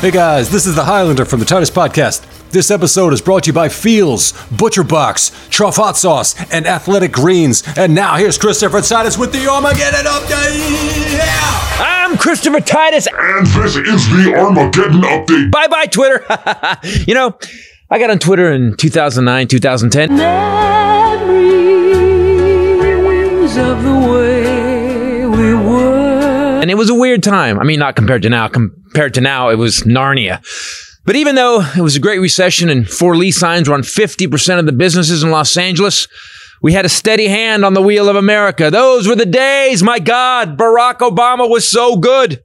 Hey guys, this is the Highlander from the Titus Podcast. This episode is brought to you by Feals, Butcher Box, Truff Hot Sauce, and Athletic Greens. And now here's Christopher Titus with the Armageddon Update. Yeah! I'm Christopher Titus. And this is the Armageddon Update. Bye bye, Twitter. you know, I got on Twitter in 2009, 2010. Memories of the way we were. And it was a weird time. I mean, not compared to now. Compared to now, it was Narnia. But even though it was a great recession and for lease signs were on 50% of the businesses in Los Angeles, we had a steady hand on the wheel of America. Those were the days. My God, Barack Obama was so good.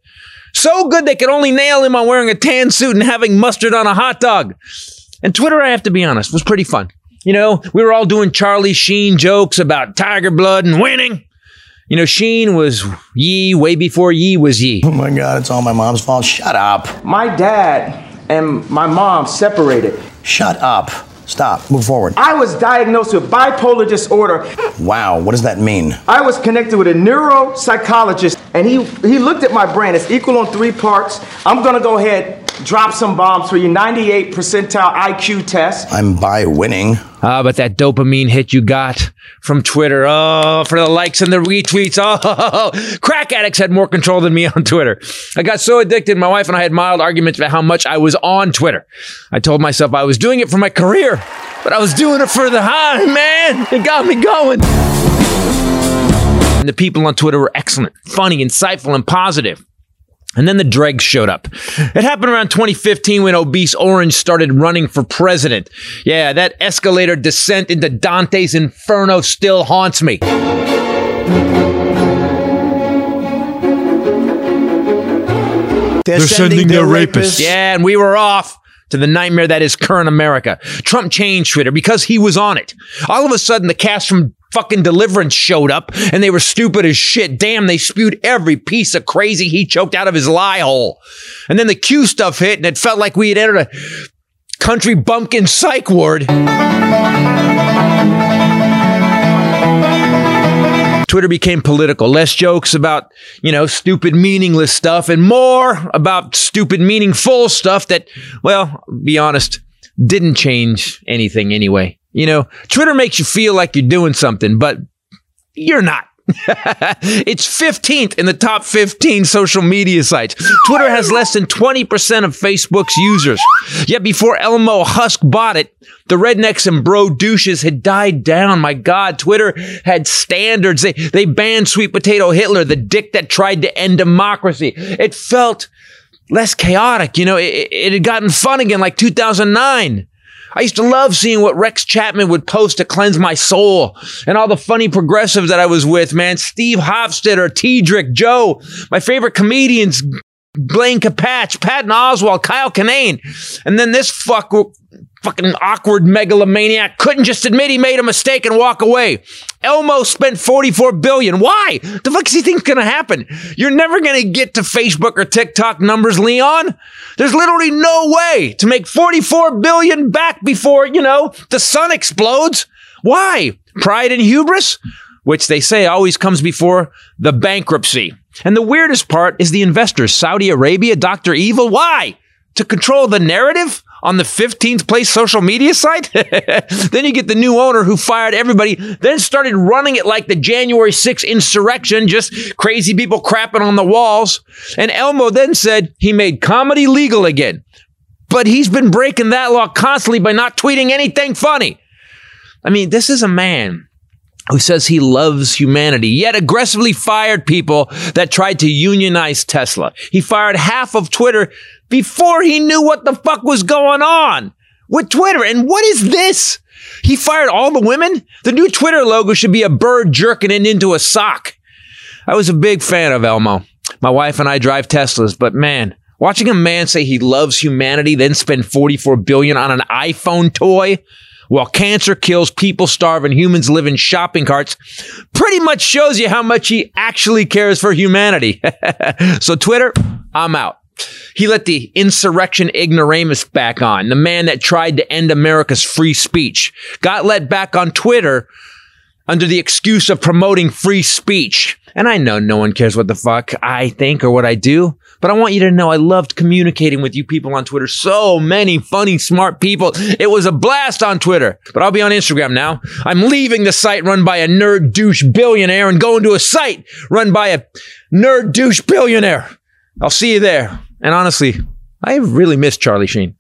So good they could only nail him on wearing a tan suit and having mustard on a hot dog. And Twitter, I have to be honest, was pretty fun. You know, we were all doing Charlie Sheen jokes about tiger blood and winning. You know, Sheen was ye way before ye was ye. Oh my God, it's all my mom's fault. Shut up. My dad and my mom separated. Shut up. Stop. Move forward. I was diagnosed with bipolar disorder. Wow, what does that mean? I was connected with a neuropsychologist, and he, he looked at my brain. It's equal on three parts. I'm gonna go ahead, drop some bombs for you. 98 percentile IQ test. I'm bi-winning. Ah, but that dopamine hit you got from Twitter. Oh, for the likes and the retweets. Oh, crack addicts had more control than me on Twitter. I got so addicted, my wife and I had mild arguments about how much I was on Twitter. I told myself I was doing it for my career, but I was doing it for the high, man. It got me going. And the people on Twitter were excellent, funny, insightful, and positive. And then the dregs showed up. It happened around 2015 when Obese Orange started running for president. Yeah, that escalator descent into Dante's Inferno still haunts me. They're, sending their rapists. Yeah, and we were off to the nightmare that is current America. Trump changed Twitter because he was on it. All of a sudden, the cast from fucking Deliverance showed up and they were stupid as shit. Damn, they spewed every piece of crazy he choked out of his lie hole. And then the Q stuff hit and it felt like we had entered a country bumpkin psych ward. Twitter became political. Less jokes about, you know, stupid, meaningless stuff and more about stupid, meaningful stuff that, well, be honest, didn't change anything anyway. You know, Twitter makes you feel like you're doing something, but you're not. it's 15th in the top 15 social media sites. Twitter has less than 20% of Facebook's users. Yet before Elmo Husk bought it, the rednecks and bro douches had died down. My God, Twitter had standards. They, they banned sweet potato Hitler, the dick that tried to end democracy. It felt less chaotic. You know, it, it had gotten fun again like 2009. I used to love seeing what Rex Chapman would post to cleanse my soul and all the funny progressives that I was with, man. Steve Hofstetter, Tedrick, Joe, my favorite comedians, Blaine Capatch, Patton Oswalt, Kyle Kinane. And then this fuck, fucking awkward megalomaniac couldn't just admit he made a mistake and walk away. Elmo spent 44 billion. Why? The fuck does he think's gonna happen? You're never gonna get to Facebook or TikTok numbers, Leon. There's literally no way to make 44 billion back before, you know, the sun explodes. Why? Pride and hubris? Which they say always comes before the bankruptcy. And the weirdest part is the investors, Saudi Arabia, Dr. Evil. Why? To control the narrative? on the 15th place social media site. then you get the new owner who fired everybody, then started running it like the January 6th insurrection, just crazy people crapping on the walls. And Elmo then said he made comedy legal again. But he's been breaking that law constantly by not tweeting anything funny. I mean, this is a man who says he loves humanity, yet aggressively fired people that tried to unionize Tesla. He fired half of Twitter before he knew what the fuck was going on with Twitter. And what is this? He fired all the women? The new Twitter logo should be a bird jerking it into a sock. I was a big fan of Elmo. My wife and I drive Teslas, but man, watching a man say he loves humanity, then spend 44 billion on an iPhone toy while cancer kills, people starve, and humans live in shopping carts pretty much shows you how much he actually cares for humanity. so, Twitter, I'm out. He let the insurrection ignoramus back on, the man that tried to end America's free speech, got let back on Twitter under the excuse of promoting free speech. And I know no one cares what the fuck I think or what I do, But I want you to know I loved communicating with you people on Twitter. So many funny, smart people. It was a blast on Twitter. But I'll be on Instagram now. I'm leaving the site run by a nerd douche billionaire and going to a site run by a nerd douche billionaire. I'll see you there. And honestly, I really miss Charlie Sheen.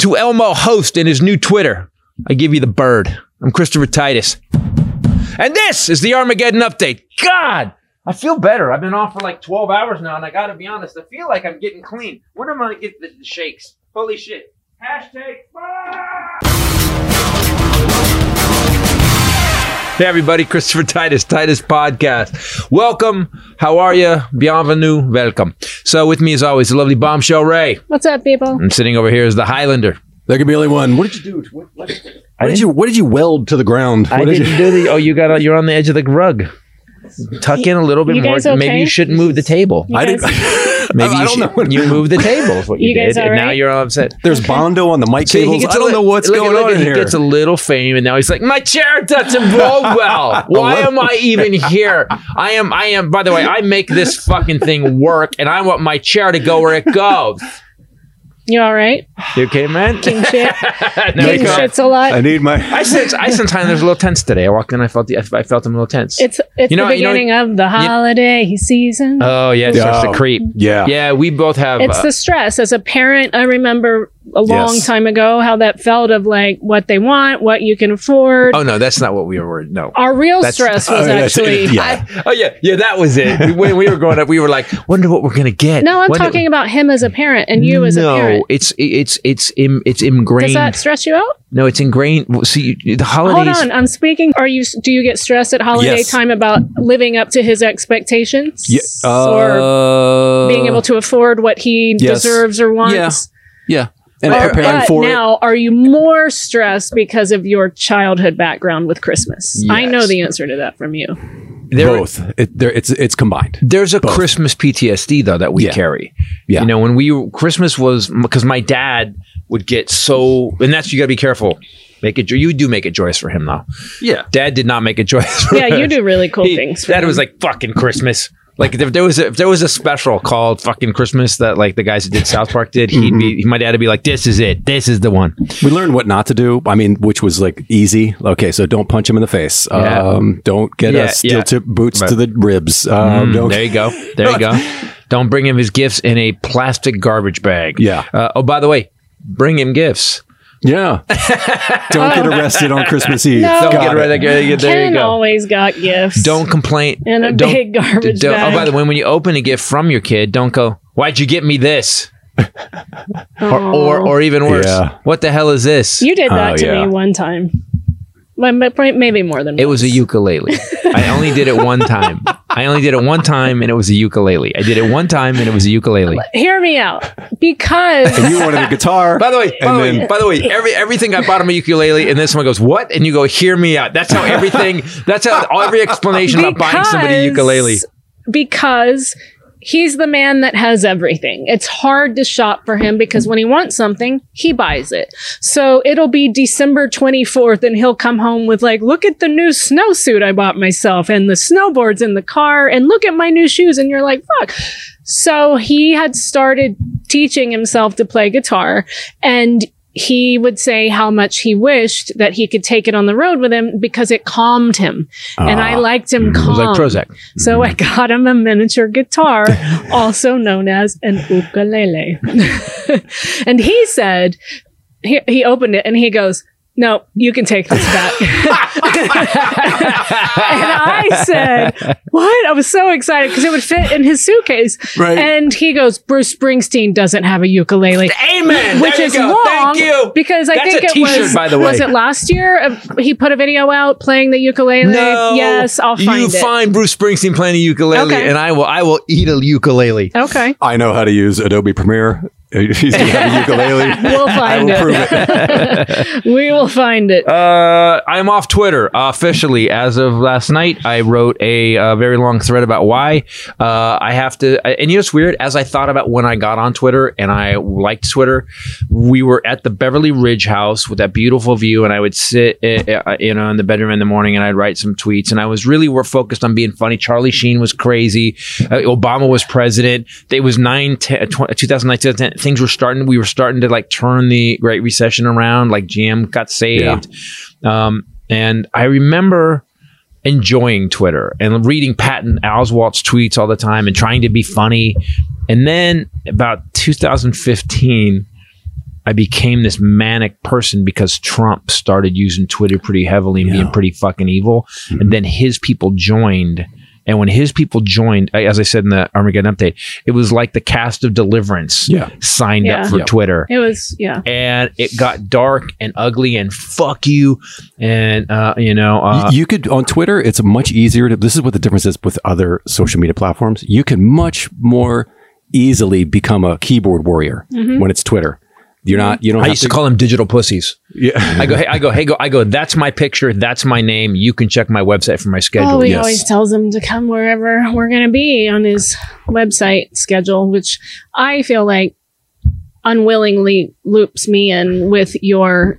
To Elmo Host and his new Twitter, I give you the bird. I'm Christopher Titus. And this is the Armageddon update. God, I feel better. I've been off for like 12 hours now, and I gotta be honest, I feel like I'm getting clean. When am I gonna get the, the shakes? Holy shit. Hashtag Hey everybody, Christopher Titus, Titus Podcast. Welcome. How are you? Bienvenue. Welcome. So with me as always, the lovely bombshell Ray. What's up, people? And sitting over here is the Highlander. There could be only one. What did you do? What, what, what did you What did you weld to the ground? I did didn't you- do the. Oh, you got. You're on the edge of the rug. Tuck in a little bit You more. guys Maybe you shouldn't move the table. I didn't. Maybe I you, don't know. should, you moved the table. Is what you, You guys did, all and now you're all upset. There's Bondo on the mic See, cables. I a don't li- know what's look, going look, on in he here. gets a little fame, and now he's like, "My chair doesn't roll well. Why am I even here? I am. I am. By the way, I make this fucking thing work, and I want my chair to go where it goes. You all right? You okay, man? King shit. No, King it's- shit's a lot. I need my. I sense. I sense there's a little tense today. I walked in. I felt. The, I felt him a little tense. It's it's You know- the you know- beginning of the holiday season. oh yeah, it's starts to Yeah. creep. Yeah. Yeah, we both have. it's uh, the stress. As a parent, I remember a long Yes. time ago how that felt of like what they want, what you can afford. oh no, that's not what we were. No. Our real That's- stress was Oh, that's- actually. yeah. Oh yeah, yeah, that was it. when we were growing up, we were like, "Wonder what we're gonna get." No, I'm Wonder- talking about him as a parent and you as no, a parent. No, it's it's it's im, it's ingrained. Does that stress you out? no, it's ingrained. See, the holidays. Hold on, I'm speaking. Are you? Do you get stressed at holiday Yes. time about living up to his expectations, Yeah, or uh, being able to afford what he yes. deserves or wants? Yeah. And Or- preparing but for it. now, are you more stressed because of your childhood background with Christmas? I know the answer to that from you. There- Both. It, there, it's it's combined. There's a Christmas PTSD though that we Yeah. carry. Yeah. You know, when we Christmas was because my dad would get so, and that's you got to be careful. Make it. You do make it joyous for him though. Yeah. Dad did not make it joyous. For Yeah, him. you do really cool He- things. for Dad was like fucking Christmas. Like if there was a, if there was a special called fucking Christmas that like the guys that did South Park did, he'd be Mm-hmm. my dad would be like, "This is it. This is the one." We learned what not to do. I mean, which was like easy. Okay, so don't punch him in the face. Yeah. Um, don't get Yeah, a steel yeah. tip boots to the ribs. Um, don't, There you go. There you go. Don't bring him his gifts in a plastic garbage bag. Yeah. Uh, oh, by the way, bring him gifts. Yeah. don't get oh. arrested on Christmas Eve. No. Don't Got get it. rid there you Ken go. always got gifts. Don't complain. In a Don't- big garbage don't- bag. Oh, by the way, when you open a gift from your kid, don't go, "Why'd you get me this?" or, or, or even worse, Yeah. "What the hell is this?" You did that Oh, to yeah. me one time. Well, ma- Maybe more than It once. was a ukulele. I only did it one time. I only did it one time, and it was a ukulele. I did it one time, and it was a ukulele. Hear me out, because And you wanted a guitar. By the way, by And the way, by the way, every everything I bought him a ukulele, and then someone goes, "What?" and you go, "Hear me out." That's how everything. That's how all, every explanation about buying somebody a ukulele. because he's the man that has everything. It's hard to shop for him because when he wants something, he buys it. So it'll be December 24th and he'll come home with like, look at the new snowsuit I bought myself and the snowboards in the car and look at my new shoes. And you're like, fuck. So he had started teaching himself to play guitar and he would say how much he wished that he could take it on the road with him because it calmed him. and I ah. liked him mm, It calm. was like Prozac. So I mm-hmm. got him a miniature guitar, also known as an ukulele. and he said, he, he opened it and he goes, no, you can take this back. and I said, what? I was so excited because it would fit in his suitcase. Right. And he goes, Bruce Springsteen doesn't have a ukulele. Amen. Which There you is go. wrong Thank you. because I That's think a it t-shirt, was by the way. was it last year? Uh, He put a video out playing the ukulele. No. yes, I'll find you it. find Bruce Springsteen playing a ukulele, Okay. and I will. I will eat a ukulele. Okay. I know how to use Adobe Premiere. He's going to have a ukulele. We'll I find will it. prove it. we will find it. Uh, I'm off Twitter uh, officially as of last night. I I wrote a, uh very long thread about why uh, I have to. And you know, it's weird. As I thought about when I got on Twitter and I liked Twitter, we were at the Beverly Ridge house with that beautiful view, and I would sit, uh, uh, you know, in the bedroom in the morning and I'd write some tweets, and I was really were focused on being funny. Charlie Sheen was crazy. Uh, Obama was president. It was nine, 10, 2009, 2010. Things were starting. We were starting to like turn the Great Recession around. Like GM got saved. Um, and I remember enjoying Twitter and reading Patton Oswalt's tweets all the time and trying to be funny. And then about 2015, I became this manic person because Trump started using Twitter pretty heavily and being pretty fucking evil. And then his people joined. And when his people joined, as I said in the Armageddon update, it was like the cast of Deliverance Yeah. signed Yeah. up for Yeah. Twitter It was yeah. and it got dark and ugly and fuck you and uh, you know uh, Y- you could on Twitter. It's much easier to. This is what the difference is with other social media platforms. You can much more easily become a keyboard warrior when it's Twitter. You're not. You don't. I have used to call them digital pussies. Yeah. I go, hey, I go, hey, go, I go. That's my picture. That's my name. You can check my website for my schedule. Oh, he yes. always tells him to come wherever we're going to be on his website schedule, which I feel like unwillingly loops me in with your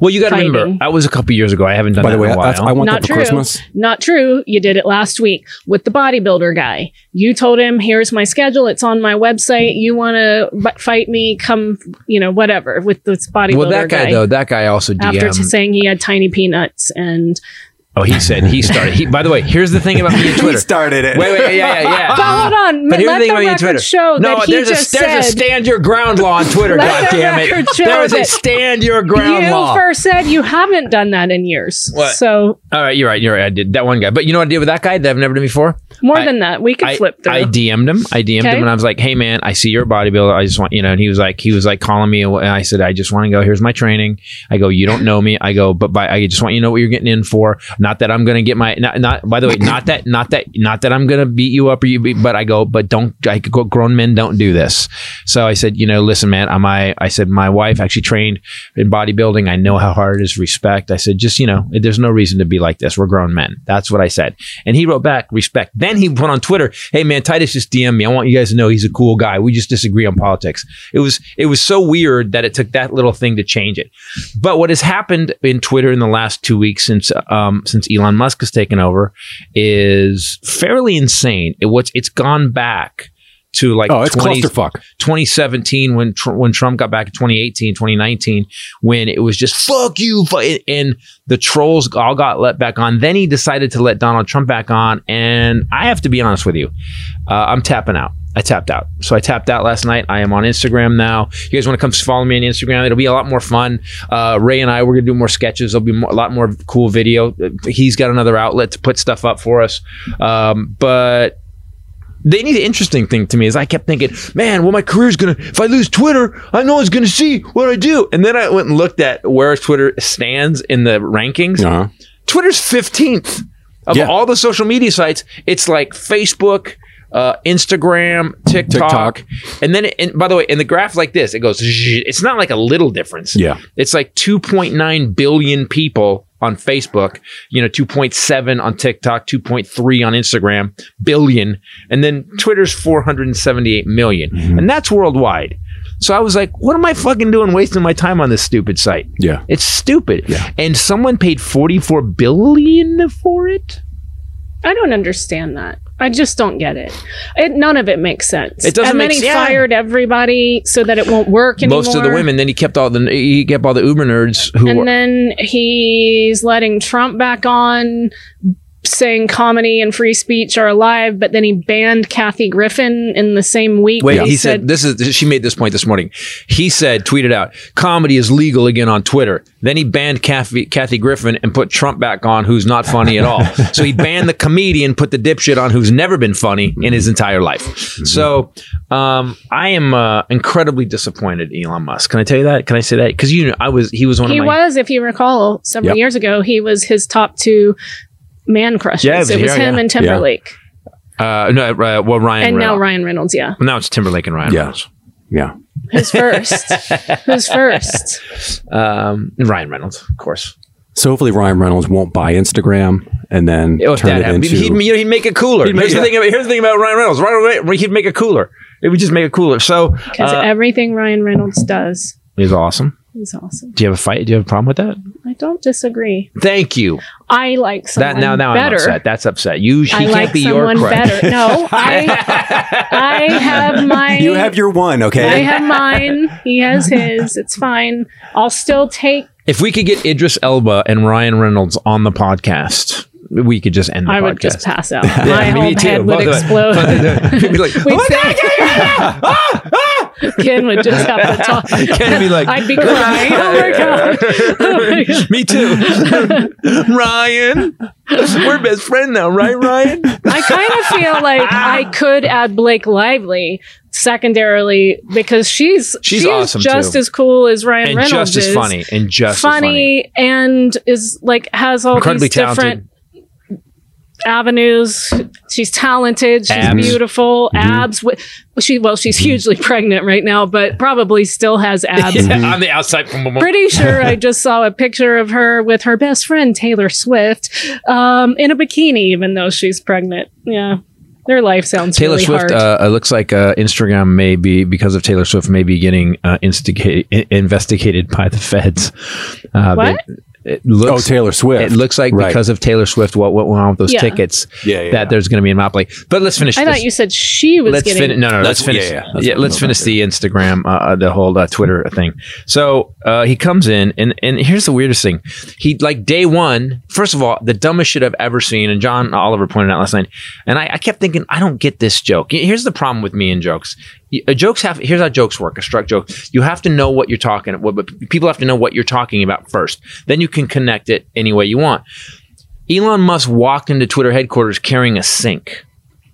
well, you got to remember, that was a couple years ago. I haven't done By that the way, in a while. I want not that for true. Christmas. Not true. You did it last week with the bodybuilder guy. You told him, "Here's my schedule. It's on my website. You want to b- fight me? Come, you know, whatever." With this bodybuilder well, that guy, though, that guy also after t- DM. saying he had tiny peanuts and oh, he said he started. He, by the way, here's the thing about me and Twitter. He started it. Wait, wait, yeah, yeah, yeah. But hold on, But here's let the thing the about you on record Twitter. show no, that he there's just a there's a stand your ground law on Twitter. God damn it! record show There is a stand your ground law. you first said you haven't done that in years. What? So All right, you're right. You're right. I did that one guy. But you know what I did with that guy that I've never done before? more I- than that, we could I, flip through. I DM'd him. I DM'd Okay. him and I was like, "Hey man, I see you're a bodybuilder. I just want you know." And he was like, he was like calling me, and I said, "I just want to go. Here's my training." I go, "You don't know me." I go, "But by, I just want you to know what you're getting in for. Not that I'm gonna get my not, not by the way, not that not that not that I'm gonna beat you up or you but I go, but don't I go, grown men don't do this." So I said, "You know, listen, man. Am I?" I said, "My wife actually trained in bodybuilding. I know how hard it is. Respect." I said, "Just you know, there's no reason to be like this. We're grown men." That's what I said, and he wrote back, "Respect." Then he put on Twitter, "Hey man, Titus just DM me. I want you guys to know he's a cool guy. We just disagree on politics." It was it was so weird that it took that little thing to change it. But what has happened in Twitter in the last two weeks since um, since Elon Musk has taken over is fairly insane. It what's it's gone back to like Oh, it's 20 clusterfuck. 2017 when Tr- when Trump got back in 2018 2019 when it was just fuck you fu-" and the trolls all got let back on then he decided to let Donald Trump back on and I have to be honest with you uh, I'm tapping out I tapped out so I tapped out last night I am on Instagram now you guys want to come follow me on Instagram it'll be a lot more fun uh, Ray and I we're gonna do more sketches there'll be more, a lot more cool video he's got another outlet to put stuff up for us um, but the the interesting thing to me is I kept thinking, man, well, my career's gonna. If I lose Twitter, I know it's gonna see what I do. And then I went and looked at where Twitter stands in the rankings. Uh-huh. Twitter's fifteenth of Yeah. all the social media sites. It's like Facebook, uh, Instagram, TikTok, and then. It, and by the way, in the graph like this, it goes. It's not like a little difference. Yeah. It's like 2.9 billion people on Facebook, you know, 2.7 on TikTok, 2.3 on Instagram, billion. And then Twitter's 478 million. Mm-hmm. And that's worldwide. So I was like, what am I fucking doing wasting my time on this stupid site? Yeah. It's stupid. Yeah. And someone paid 44 billion for it? I don't understand that. I just don't get it. it none of it makes sense. It doesn't and then make he s- yeah. fired everybody so that it won't work anymore. Most of the women. Then he kept all the he kept all the Uber nerds who And were then he's letting Trump back on, saying comedy and free speech are alive. But then he banned Kathy Griffin in the same week. Wait, he, said, this is she made this point this morning. He said, tweeted out, comedy is legal again on Twitter. Then he banned Kathy, Kathy Griffin and put Trump back on, who's not funny at all. so he banned the comedian, put the dipshit on, who's never been funny in his entire life. So um, I am uh, incredibly disappointed, Elon Musk. Can I tell you that? Can I say that? Because you know, I was he was one he of my was, if you recall, several Yep. years ago, he was his top two man crushes. Yeah, it was- it was yeah, him yeah. and Timberlake, uh, no, uh, well Ryan and now Ryan Reynolds. Yeah, now it's Timberlake and Ryan Yeah. Reynolds. Yeah. who's first? who's first? Um, Ryan Reynolds, of course. So hopefully Ryan Reynolds won't buy Instagram and then Oh, turn it happened, into. he'd, you know, he'd make it cooler. Make here's, the thing about, here's the thing about Ryan Reynolds. Right away, he'd make it cooler. It would just make it cooler. So Because uh, everything Ryan Reynolds does is awesome. Is awesome. Do you have a fight? Do you have a problem with that? I don't disagree. Thank you. I like someone That now, now I'm upset. That's upset. You, he I can't like be your someone crush. better. No, I, I have my. you have your one, okay? I have mine. He has his. It's fine. I'll still take. If we could get Idris Elba and Ryan Reynolds on the podcast, we could just end the I podcast. would just pass out. Yeah, My whole too. head would Both of us. explode. We'd be like, We'd "Oh my say- God, Ken would just have to talk. Ken would be like, I'd be crying. Oh my god. Oh my god. Me too. Ryan, we're best friend now, right, Ryan? I kind of feel like I could add Blake Lively secondarily because she's She's awesome, just too. as cool as Ryan and Reynolds just as is. funny. And just funny, as funny. and is like has all Incredibly these different talented. Avenues. She's talented. She's Abs. beautiful. Mm-hmm. Abs. She well, she's hugely pregnant right now, but probably still has abs. On the outside. Pretty sure I just saw a picture of her with her best friend Taylor Swift um, in a bikini, even though she's pregnant. Yeah, their life sounds Taylor really Swift hard. uh, it looks like uh, Instagram may be because of Taylor Swift may be getting uh, instigate, investigated by the feds. Uh, What? they- it looks, oh, Taylor Swift. It looks like Right. because of Taylor Swift, what, what went on with those Yeah. tickets, Yeah, yeah, that yeah. there's going to be a monopoly. But let's finish. I this. thought you said she was let's getting. finish. No, no, let's That's- finish. yeah, Yeah, yeah, that's what let's finish the Instagram, uh, uh, the whole uh, Twitter thing. So uh, he comes in, and and here's the weirdest thing. He like day one. First of all, the dumbest shit I've ever seen. And John Oliver pointed out last night, and I, I kept thinking, I don't get this joke. Here's the problem with me and jokes. Y- uh, Jokes have here's how jokes work. A struck joke. You have to know what you're talking. What but people have to know what you're talking about first. Then you can connect it any way you want. Elon Musk walked into Twitter headquarters carrying a sink.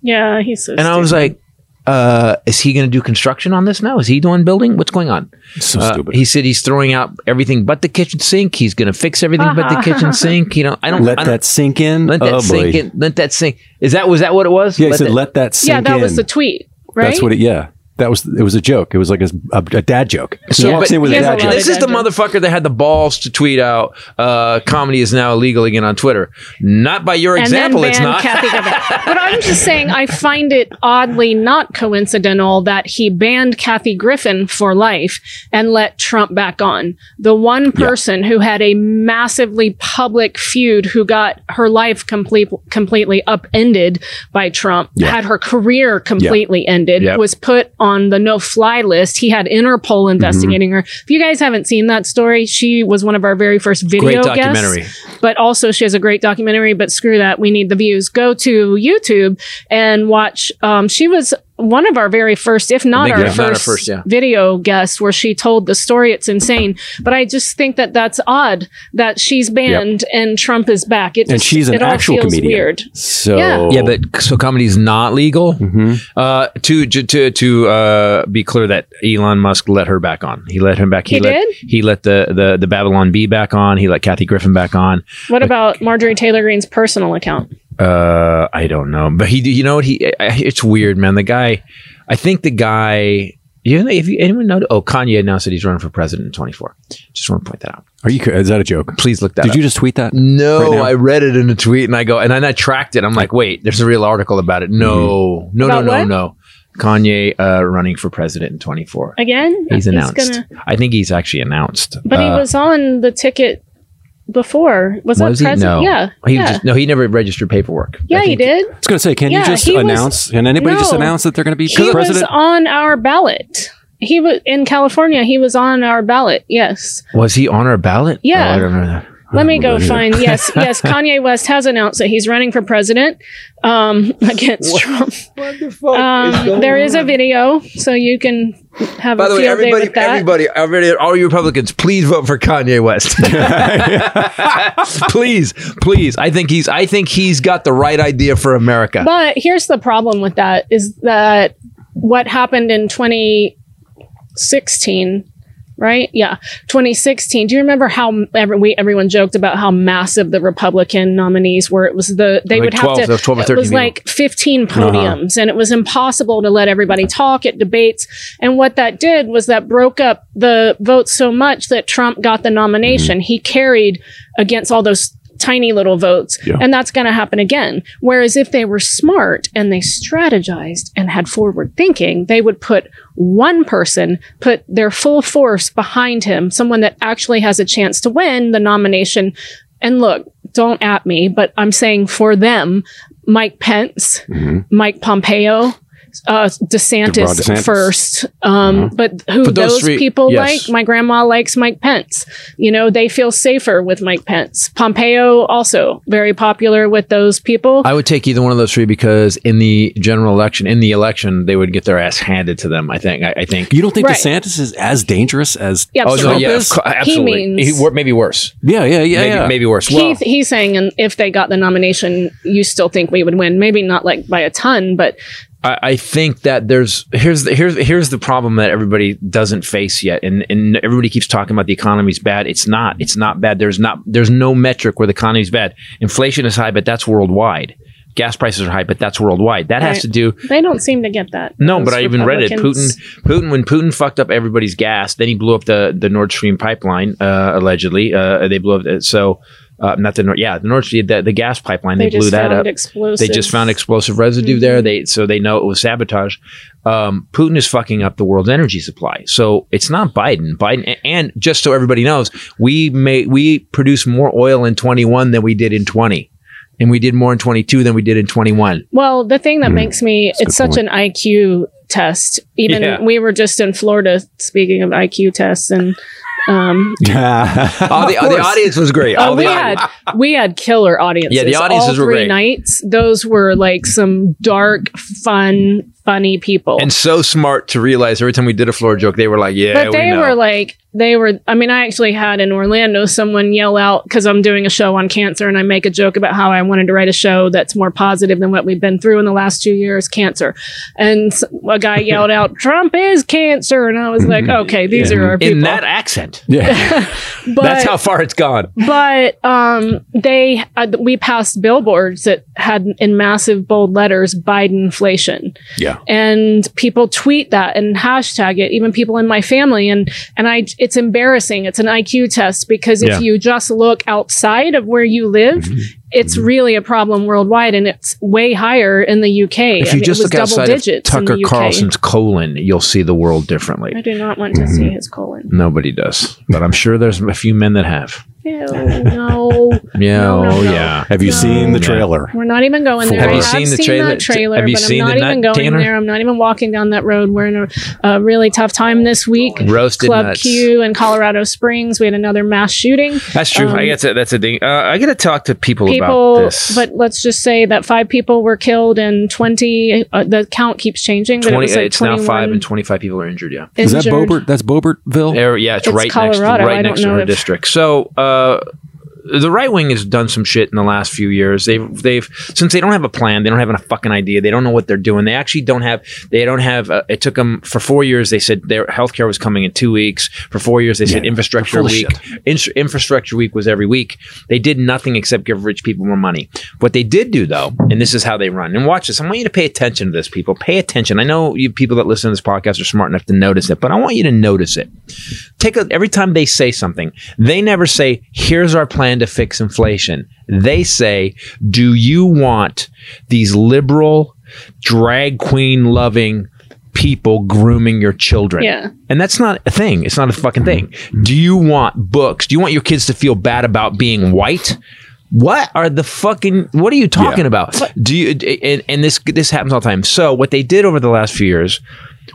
yeah, he's so. And I was like, uh, is he going to do construction on this now? Is he doing building? What's going on? so Uh, stupid. he said he's throwing out everything but the kitchen sink. He's going to fix everything but the kitchen sink. You know, I don't let I don't, that sink in. let that oh, sink boy. in. Let that sink. Is that was that what it was? Yeah, he said, that- let that sink yeah, that in. was the tweet, right? That's what it, yeah. That was, it was a joke. It was like a, a, a dad joke. He So, walks but in with a dad a joke. This is the motherfucker that had the balls to tweet out uh, comedy is now illegal again on Twitter. Not by your and example, it's not. Kathy but I'm just saying, I find it oddly not coincidental that he banned Kathy Griffin for life and let Trump back on. The one person who had a massively public feud, who got her life complete, completely upended by Trump, had her career completely ended, Yep. was put on the no-fly list. He had Interpol investigating her. If you guys haven't seen that story, she was one of our very first video Great guests but also she has a great documentary. But screw that, we need the views. Go to YouTube and watch. Um, she was one of our very first, if not our yeah, if not our first, first, yeah. video guests, where she told the story. It's insane, but I just think that that's odd that she's banned and Trump is back. It and just, she's an it all actual feels comedian. Weird. So Yeah. Yeah, but so comedy is not legal. Mm-hmm. Uh, to to to, to uh, be clear, that Elon Musk let her back on. He let him back. He let, did? He let the, the the Babylon Bee back on. He let Kathy Griffin back on. What about Marjorie Taylor Greene's personal account? Uh, I don't know, but he. You know what? He. It's weird, man. The guy. I think the guy. You know, if you, anyone know? Oh, Kanye announced that he's running for president in 24. Just want to point that out. are you, is that a joke? Please look that Did up. you just tweet that? No, right? I read it in a tweet and I go, and then I tracked it. I'm like, wait, there's a real article about it. No, no, About no, no, what? no. Kanye uh, running for president in 24. Again, He's announced. gonna- I think he's actually announced. but he Uh, was on the ticket before. Was, was that he? president? No. Yeah, He yeah. was just no. He never registered paperwork. Yeah, he did. I was going to say, can Yeah, you just he was- announce? Can anybody just announce that they're going to be He president? was on our ballot. He was in California. He was on our ballot. Yes. Was he on our ballot? Yeah. Oh, I don't know that. Let me go find. Yes, yes. Kanye West has announced that he's running for president um, against Trump. What the fuck Um, there is a video, so you can have By a the way, field day everybody, with that. everybody, everybody, all you Republicans, please vote for Kanye West. please, please. I think he's. I think he's got the right idea for America. But here's the problem with that: is that what happened in 2016 right? Yeah, 2016. Do you remember how every, we, everyone joked about how massive the Republican nominees were? It was the they Like would have to. there 12 or it 13 was people. like 15 uh-huh. podiums, and it was impossible to let everybody talk at debates. And what that did was that broke up the votes so much that Trump got the nomination. Mm-hmm. He carried against all those tiny little votes. Yeah. And that's going to happen again. Whereas if they were smart and they strategized and had forward thinking, they would put one person, put their full force behind him, someone that actually has a chance to win the nomination. And look, don't at me, but I'm saying for them, Mike Pence, mm-hmm. Mike Pompeo, uh, DeSantis, DeSantis. first. Um, But who But those those, three- people yes. like? My grandma likes Mike Pence. You know, they feel safer with Mike Pence. Pompeo also very popular with those people. I would take either one of those three because in the general election, in the election, they would get their ass handed to them. I think. I, I think. You don't think Right. DeSantis is as dangerous as? Yeah, Oh no! absolutely. Yeah, is? of course, absolutely. means- He- maybe worse. Yeah, yeah, yeah, maybe, yeah. maybe worse. He, Well, he's saying, and if they got the nomination, you still think we would win? Maybe not like by a ton, but I, I think that there's here's the here's here's the problem that everybody doesn't face yet, and and everybody keeps talking about the economy's bad. It's not. It's not bad. There's not. There's no metric where the economy's bad. Inflation is high, but that's worldwide. Gas prices are high, but that's worldwide. That has to do. they don't seem to get that. No, but I even read it. Putin, Putin, when Putin fucked up everybody's gas, then he blew up the the Nord Stream pipeline. Uh, allegedly, uh, they blew up. it. So, uh, not the Nord. Yeah, the Nord Stream, the, the gas pipeline. They, They blew just that found up. explosives. They just found explosive residue there. They so they know it was sabotage. Um, Putin is fucking up the world's energy supply. So it's not Biden. Biden, and just so everybody knows, we may we produce more oil in 21 than we did in 20, and we did more in 22 than we did in 21. Well, the thing that makes me, a it's such an IQ test. Even Yeah. we were just in Florida speaking of IQ tests, and um, All the, the audience was great. All oh, we audi- had we had killer audiences. Yeah, the audiences All were three great. nights. Those were like some dark, fun, funny people. and so smart to realize every time we did a floor joke, they were like, "Yeah, but we they know." were like they were i mean i actually had in orlando someone yell out because i'm doing a show on cancer and i make a joke about how i wanted to write a show that's more positive than what we've been through in the last two years cancer and a guy yelled out trump is cancer and i was like okay these are our people in that accent. Yeah. but, That's how far it's gone. but um they uh, we passed billboards that had in massive bold letters biden inflation yeah. and people tweet that and hashtag it even people in my family and and i it's embarrassing it's an iq test because if Yeah. you just look outside of where you live it's mm-hmm. really a problem worldwide and it's way higher in the uk If I you mean, just look outside of Tucker. Carlson's colon, you'll see the world differently. i do not want to mm-hmm. see his colon Nobody does, but I'm sure there's a few men that have. Ew, no Yeah, No, no, oh no. yeah. Have you seen the trailer? we're not even going there. Have I you seen the trailer? That trailer Have you but seen I'm the not nut even going Tanner? there. I'm not even walking down that road. We're in a, a really tough time this week. Roasted Club nuts. Q in Colorado Springs. We had another mass shooting. That's true. Um, I guess that- that's a thing. Uh, I got to talk to people, people, about this. but let's just say that five people were killed and 20, uh, the count keeps changing. But 20, it was like it's now five and 25 people are injured. Yeah. Is that. Boebert? That's Boebertville. There, yeah, it's, It's right next, to, Colorado. I right next to her if- district. So, uh, uh, the right wing has done some shit in the last few years. They've they've since they don't have a plan, they don't have a fucking idea. They don't know what they're doing. They actually don't have. They don't have. Uh, it took them for four years. They said their healthcare was coming in two weeks. For four years, they said infrastructure week. In- infrastructure week was every week. They did nothing except give rich people more money. What they did do though, and this is how they run. And watch this. I want you to pay attention to this, people. Pay attention. I know you people that listen to this podcast are smart enough to notice it, but I want you to notice it take a, every time they say something, they never say, "Here's our plan to fix inflation." They say, "Do you want these liberal, drag queen loving people grooming your children?" Yeah. and that's not a thing. It's not a fucking thing. Do you want books? Do you want your kids to feel bad about being white? What are the fucking? What are you talking Yeah. about? Do you? And, and this this happens all the time. So what they did over the last few years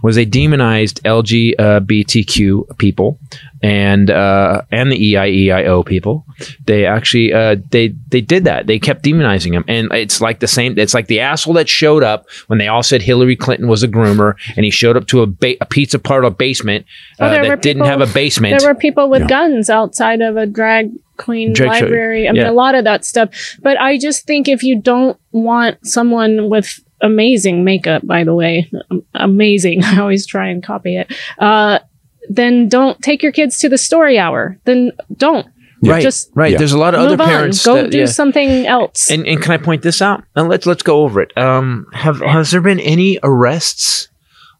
was they demonized LGBTQ people and uh, and the E EIEIO people. They actually uh, they they did that. They kept demonizing them, and it's like the same. It's like the asshole that showed up when they all said Hillary Clinton was a groomer, and he showed up to a, ba- a pizza parlor basement uh, Well, that didn't people- have a basement. There were people with guns outside of a drag queen Drag show, library. I mean, yeah. a lot of that stuff. But I just think if you don't want someone with amazing makeup, by the way, amazing. I always try and copy it. Uh, then don't take your kids to the story hour. Then don't. Right. Just right. Yeah. There's a lot of other move on. parents. Go that- do yeah. something else. And, and can I point this out? And let's let's go over it. Um, have has there been any arrests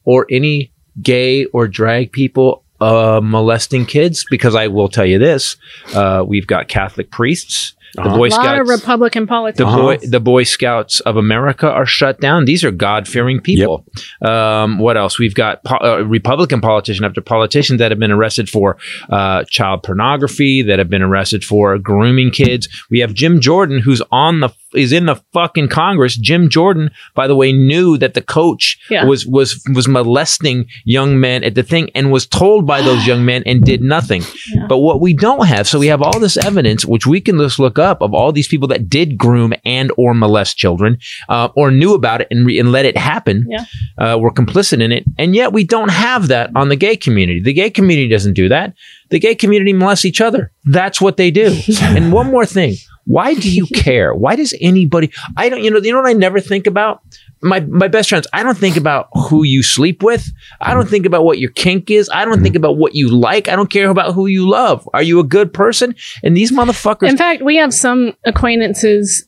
or any gay or drag people uh, molesting kids? Because I will tell you this: uh, we've got Catholic priests, the Uh-huh. Boy a lot of Scouts. Republican the politicians. boy, the Boy Scouts of America are shut down. These are God fearing people. Um, what else? We've got po- uh, Republican politician after politician that have been arrested for uh, child pornography, that have been arrested for grooming kids. We have Jim Jordan, who's on the is in the fucking Congress. Jim Jordan, by the way, knew that the coach Yeah. was was was molesting young men at the thing and was told by those young men and did nothing. Yeah. But what we don't have, so we have all this evidence, which we can just look up of all these people that did groom and or molest children, uh, or knew about it and, re- and let it happen, Yeah. uh, were complicit in it, and yet we don't have that on the gay community. The gay community doesn't do that. The gay community molests each other. That's what they do. and one more thing. Why do you care? Why does anybody? I don't. You know. You know what I never think about. My my best friends. I don't think about who you sleep with. I don't think about what your kink is. I don't think mm. about what you like. I don't care about who you love. Are you a good person? And these motherfuckers. In fact, we have some acquaintances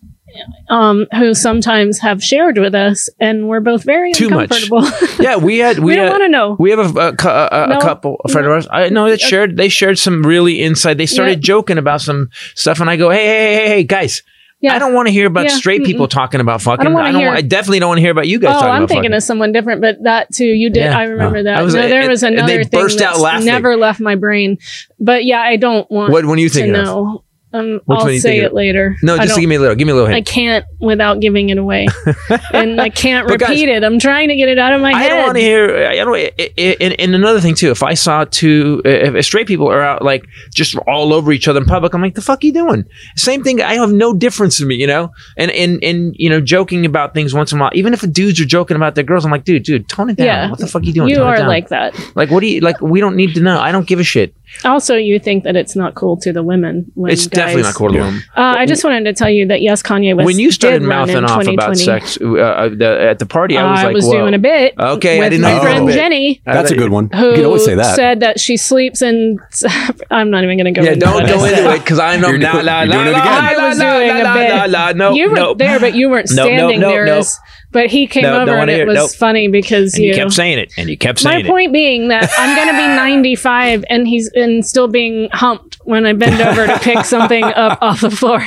um, who sometimes have shared with us, and we're both very Too much. yeah, we had. We, we don't want to know. We have a, a, a, a No. couple, a friend of ours. I know that shared. They shared some really insight. They started Yeah. joking about some stuff, and I go, "Hey, hey, hey, hey, guys! Yeah. I don't want to hear about Yeah, straight people talking about fucking. I don't don't. I, hear- I definitely don't want to hear about you guys Oh, talking I'm about thinking fucking. of someone different, but that too. You did. Yeah. I remember that. I was- no, there and- was and another they thing burst out laughing. never left my brain. But yeah, I don't want. What- what are you of? know. Um, Which I'll one are you say it later. no, just give me a little. Give me a little hint. I can't without giving it away, and I can't But guys- repeat it. I'm trying to get it out of my I head. I don't want to hear. I don't. And, and another thing too, if I saw two, if if straight people are out like just all over each other in public, I'm like, the fuck you doing? Same thing. I have no difference in me, you know. And and and you know, joking about things once in a while. Even if dudes are joking about their girls, I'm like, dude, dude, tone it down. Yeah. What the fuck are you doing? You Tone are like that. like, what do you like? We don't need to know. I don't give a shit. Also, you think that it's not cool to the women. When It's definitely not cool to them. Uh, I just wanted to tell you that yes, Kanye West. When you started in mouthing off about 2020. sex uh, uh, the, at the party, I was I like, was Whoa. doing a bit. Okay, I didn't my know you did friend bit. Jenny, That's a good one. who you can always say that. said that she sleeps in. I'm not even going to go. Yeah, into don't what go into it because I know. You're La, doing- la, you're la, doing it again. I was doing a bit. la, la, No, you were no. there, but you weren't No, no, standing no, near no. us. But he came No, over and it was nope. funny because you you. kept saying it, and you kept my saying it. My point being that I'm going to be 95 and he's and still being humped when I bend over to pick something up off the floor.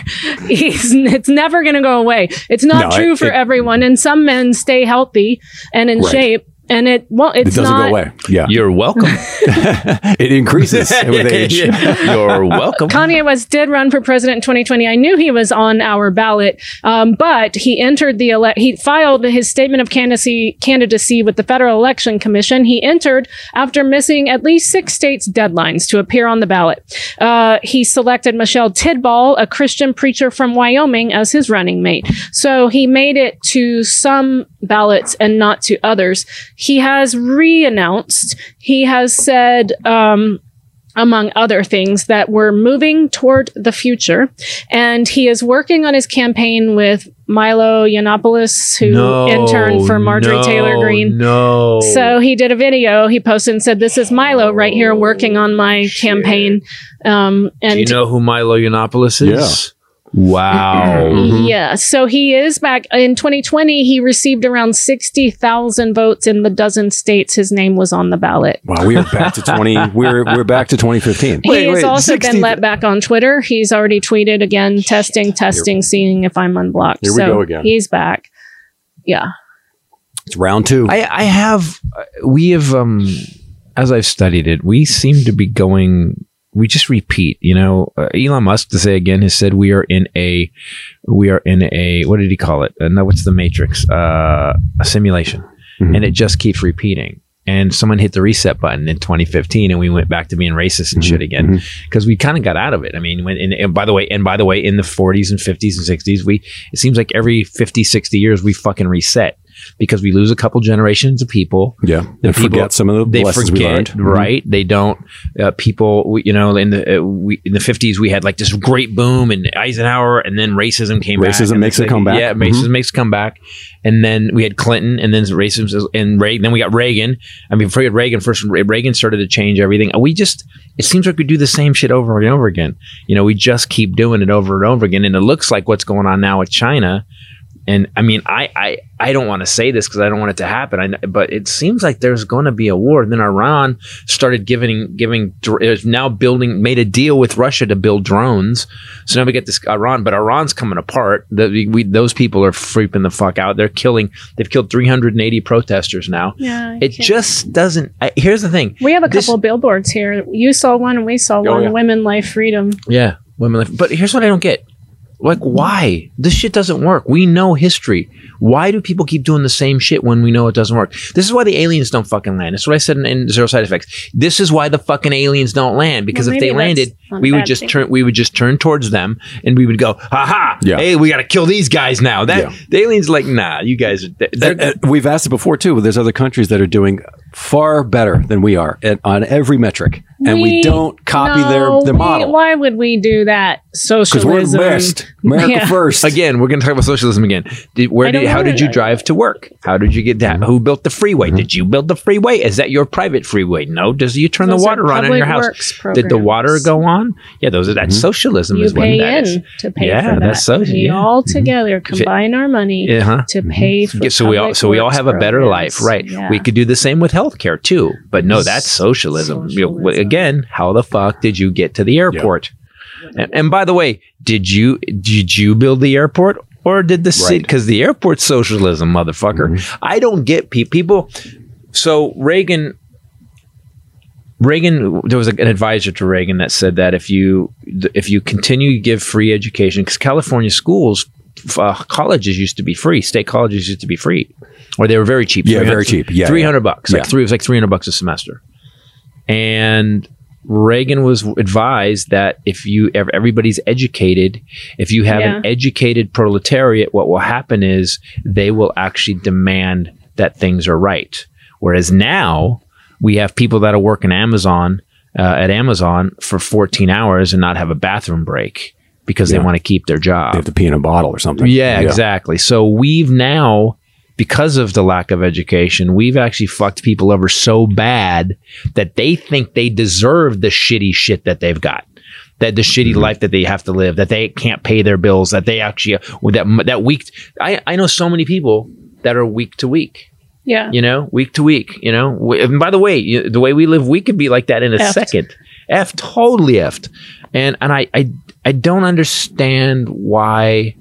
He's it's never going to go away. It's not No, true it- for it- everyone, and some men stay healthy and in Right. shape, and it won't. It's it doesn't not, go away. Yeah, You're welcome. it increases with age. You're welcome. Kanye West did run for president in 2020. I knew he was on our ballot, um, but he entered the ele- he filed his statement of candidacy candidacy with the Federal Election Commission. He entered after missing at least six states' deadlines to appear on the ballot. Uh, he selected Michelle Tidball, a Christian preacher from Wyoming, as his running mate. So he made it to some ballots and not to others. He has re-announced. He has said. Um, among other things, that we're moving toward the future. And he is working on his campaign with Milo Yiannopoulos, who interned for Marjorie Taylor Greene. No. So he did a video. He posted and said, "This is Milo right here working on my campaign." Um, and Do you know who Milo Yiannopoulos is? Wow. yeah, so he is back in 2020. He received around 60,000 votes in the dozen states his name was on the ballot. Wow, we are back to twenty. We're we're back to 2015. he Wait, has wait, also 60 been let back on Twitter. He's already tweeted again, testing, testing, seeing if I'm unblocked. Here we so go again. He's back. Yeah. It's round two. I, I have, uh, we have, um, as I've studied it, we seem to be going, we just repeat, you know, uh, Elon Musk to say again has said we are in a, we are in a, what did he call it? Uh, no, what's the matrix? Uh, a simulation. Mhm. And it just keeps repeating. And someone hit the reset button in 2015 and we went back to being racist and shit again because we kind of got out of it. I mean, when, and, and by the way, and by the way, in the 40s and 50s and 60s, we, it seems like every 50, 60 years we fucking reset. Because we lose a couple generations of people. Yeah. The And forget some of the they lessons we forget, learned. Mhm. right? They don't. Uh, people, we- you know, in the uh, we, in the fifties, we had like this great boom, and Eisenhower, and then racism came. Racism makes it's a like- comeback. Yeah, Mhm. racism makes a comeback, and then we had Clinton, and then racism, and Reagan. Then we got Reagan. I mean, before we had Reagan, first Reagan started to change everything. We just, it seems like we do the same shit over and over again. You know, we just keep doing it over and over again, and it looks like what's going on now with China. And I mean, I I, I don't want to say this because I don't want it to happen. I, but it seems like there's going to be a war. And then Iran started giving giving dr- is now building made a deal with Russia to build drones. So now we get this Iran, but Iran's coming apart. The, we, we, those people are freaking the fuck out. They're killing. They've killed 380 protesters now. Yeah, It can't- just doesn't. I, here's the thing. We have a This- couple billboards here. You saw one, and we saw Oh, one. yeah. Women, life, freedom. Yeah, women. Life. But here's what I don't get. Like, why? This shit doesn't work. We know history. Why do people keep doing the same shit when we know it doesn't work? This is why the aliens don't fucking land. That's what I said in, in Zero Side Effects. This is why the fucking aliens don't land because Well, if they landed, we would just thing. turn. We would just turn towards them and we would go, "Ha ha! Yeah. Hey, we got to kill these guys now." That Yeah. the aliens like, nah, you guys. Are, they're, And- and we've asked it before too. There's other countries that are doing far better than we are at, on every metric, and we, don't copy no, their their we- model Why would we do that? because we're the Socialism. best. America Yeah. first. Again, we're going to talk about socialism again. Did, where did how did you that. drive to work? How did you get that? Mm-hmm. Who built the freeway? Did you build the freeway? Is that your private freeway? No. Does you turn Those the water on in your house? works Did the water go on? Yeah, those are that's socialism. You is what pay that in to pay Yeah, for that. that's so- we yeah. Mm-hmm. all together combine our money Uh-huh. to pay for. Yeah, so we all so we all works have a better programs. life, right? Yeah. We could do the same with healthcare too, but no, that's socialism. You know, Socialism. again, how the fuck did you get to the airport? And, and by the way, did you did you build the airport or did the city? Right. Because the airport's socialism, motherfucker. I don't get pe- people. So Reagan. Reagan, there was an advisor to Reagan that said that if you if you continue to give free education, because California schools, uh, colleges used to be free, state colleges used to be free, or they were very cheap. Yeah, very cheap. Yeah, three yeah. bucks. Like Yeah. three, it was like three hundred bucks a semester. And Reagan was advised that if you ev- everybody's educated, if you have an educated proletariat, what will happen is they will actually demand that things are right. Whereas now we have people that are working Amazon uh, at Amazon for 14 hours and not have a bathroom break because Yeah. they want to keep their job. They have to pee in a bottle or something. Yeah, exactly. So we've now, because of the lack of education, we've actually fucked people over so bad that they think they deserve the shitty shit that they've got. That the shitty mm-hmm. life that they have to live, that they can't pay their bills, that they actually that that week. I I know so many people that are week to week. yeah. You know, week to week. You know, We- and by the way, you, the way we live, we could be like that in a Effed. second. F totally effed. And and I I I don't understand why.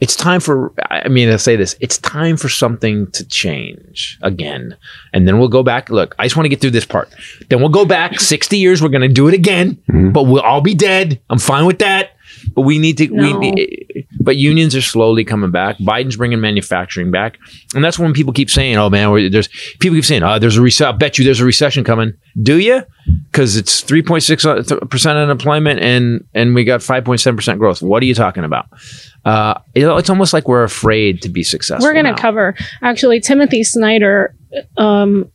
It's time for. I mean, I say this. It's time for something to change again, and then we'll go back. Look, I just want to get through this part. Then we'll go back sixty years. We're going to do it again, mm-hmm. but we'll all be dead. I'm fine with that. But we need to. No. We, but unions are slowly coming back. Biden's bringing manufacturing back, and that's when people keep saying, "Oh man, there's people keep saying, oh, there's a recession. I bet you there's a recession coming." Do you? Because it's three point six percent unemployment, and and we got five point seven percent growth. What are you talking about? Uh, it- it's almost like we're afraid to be successful. We're going to cover actually Timothy Snyder um,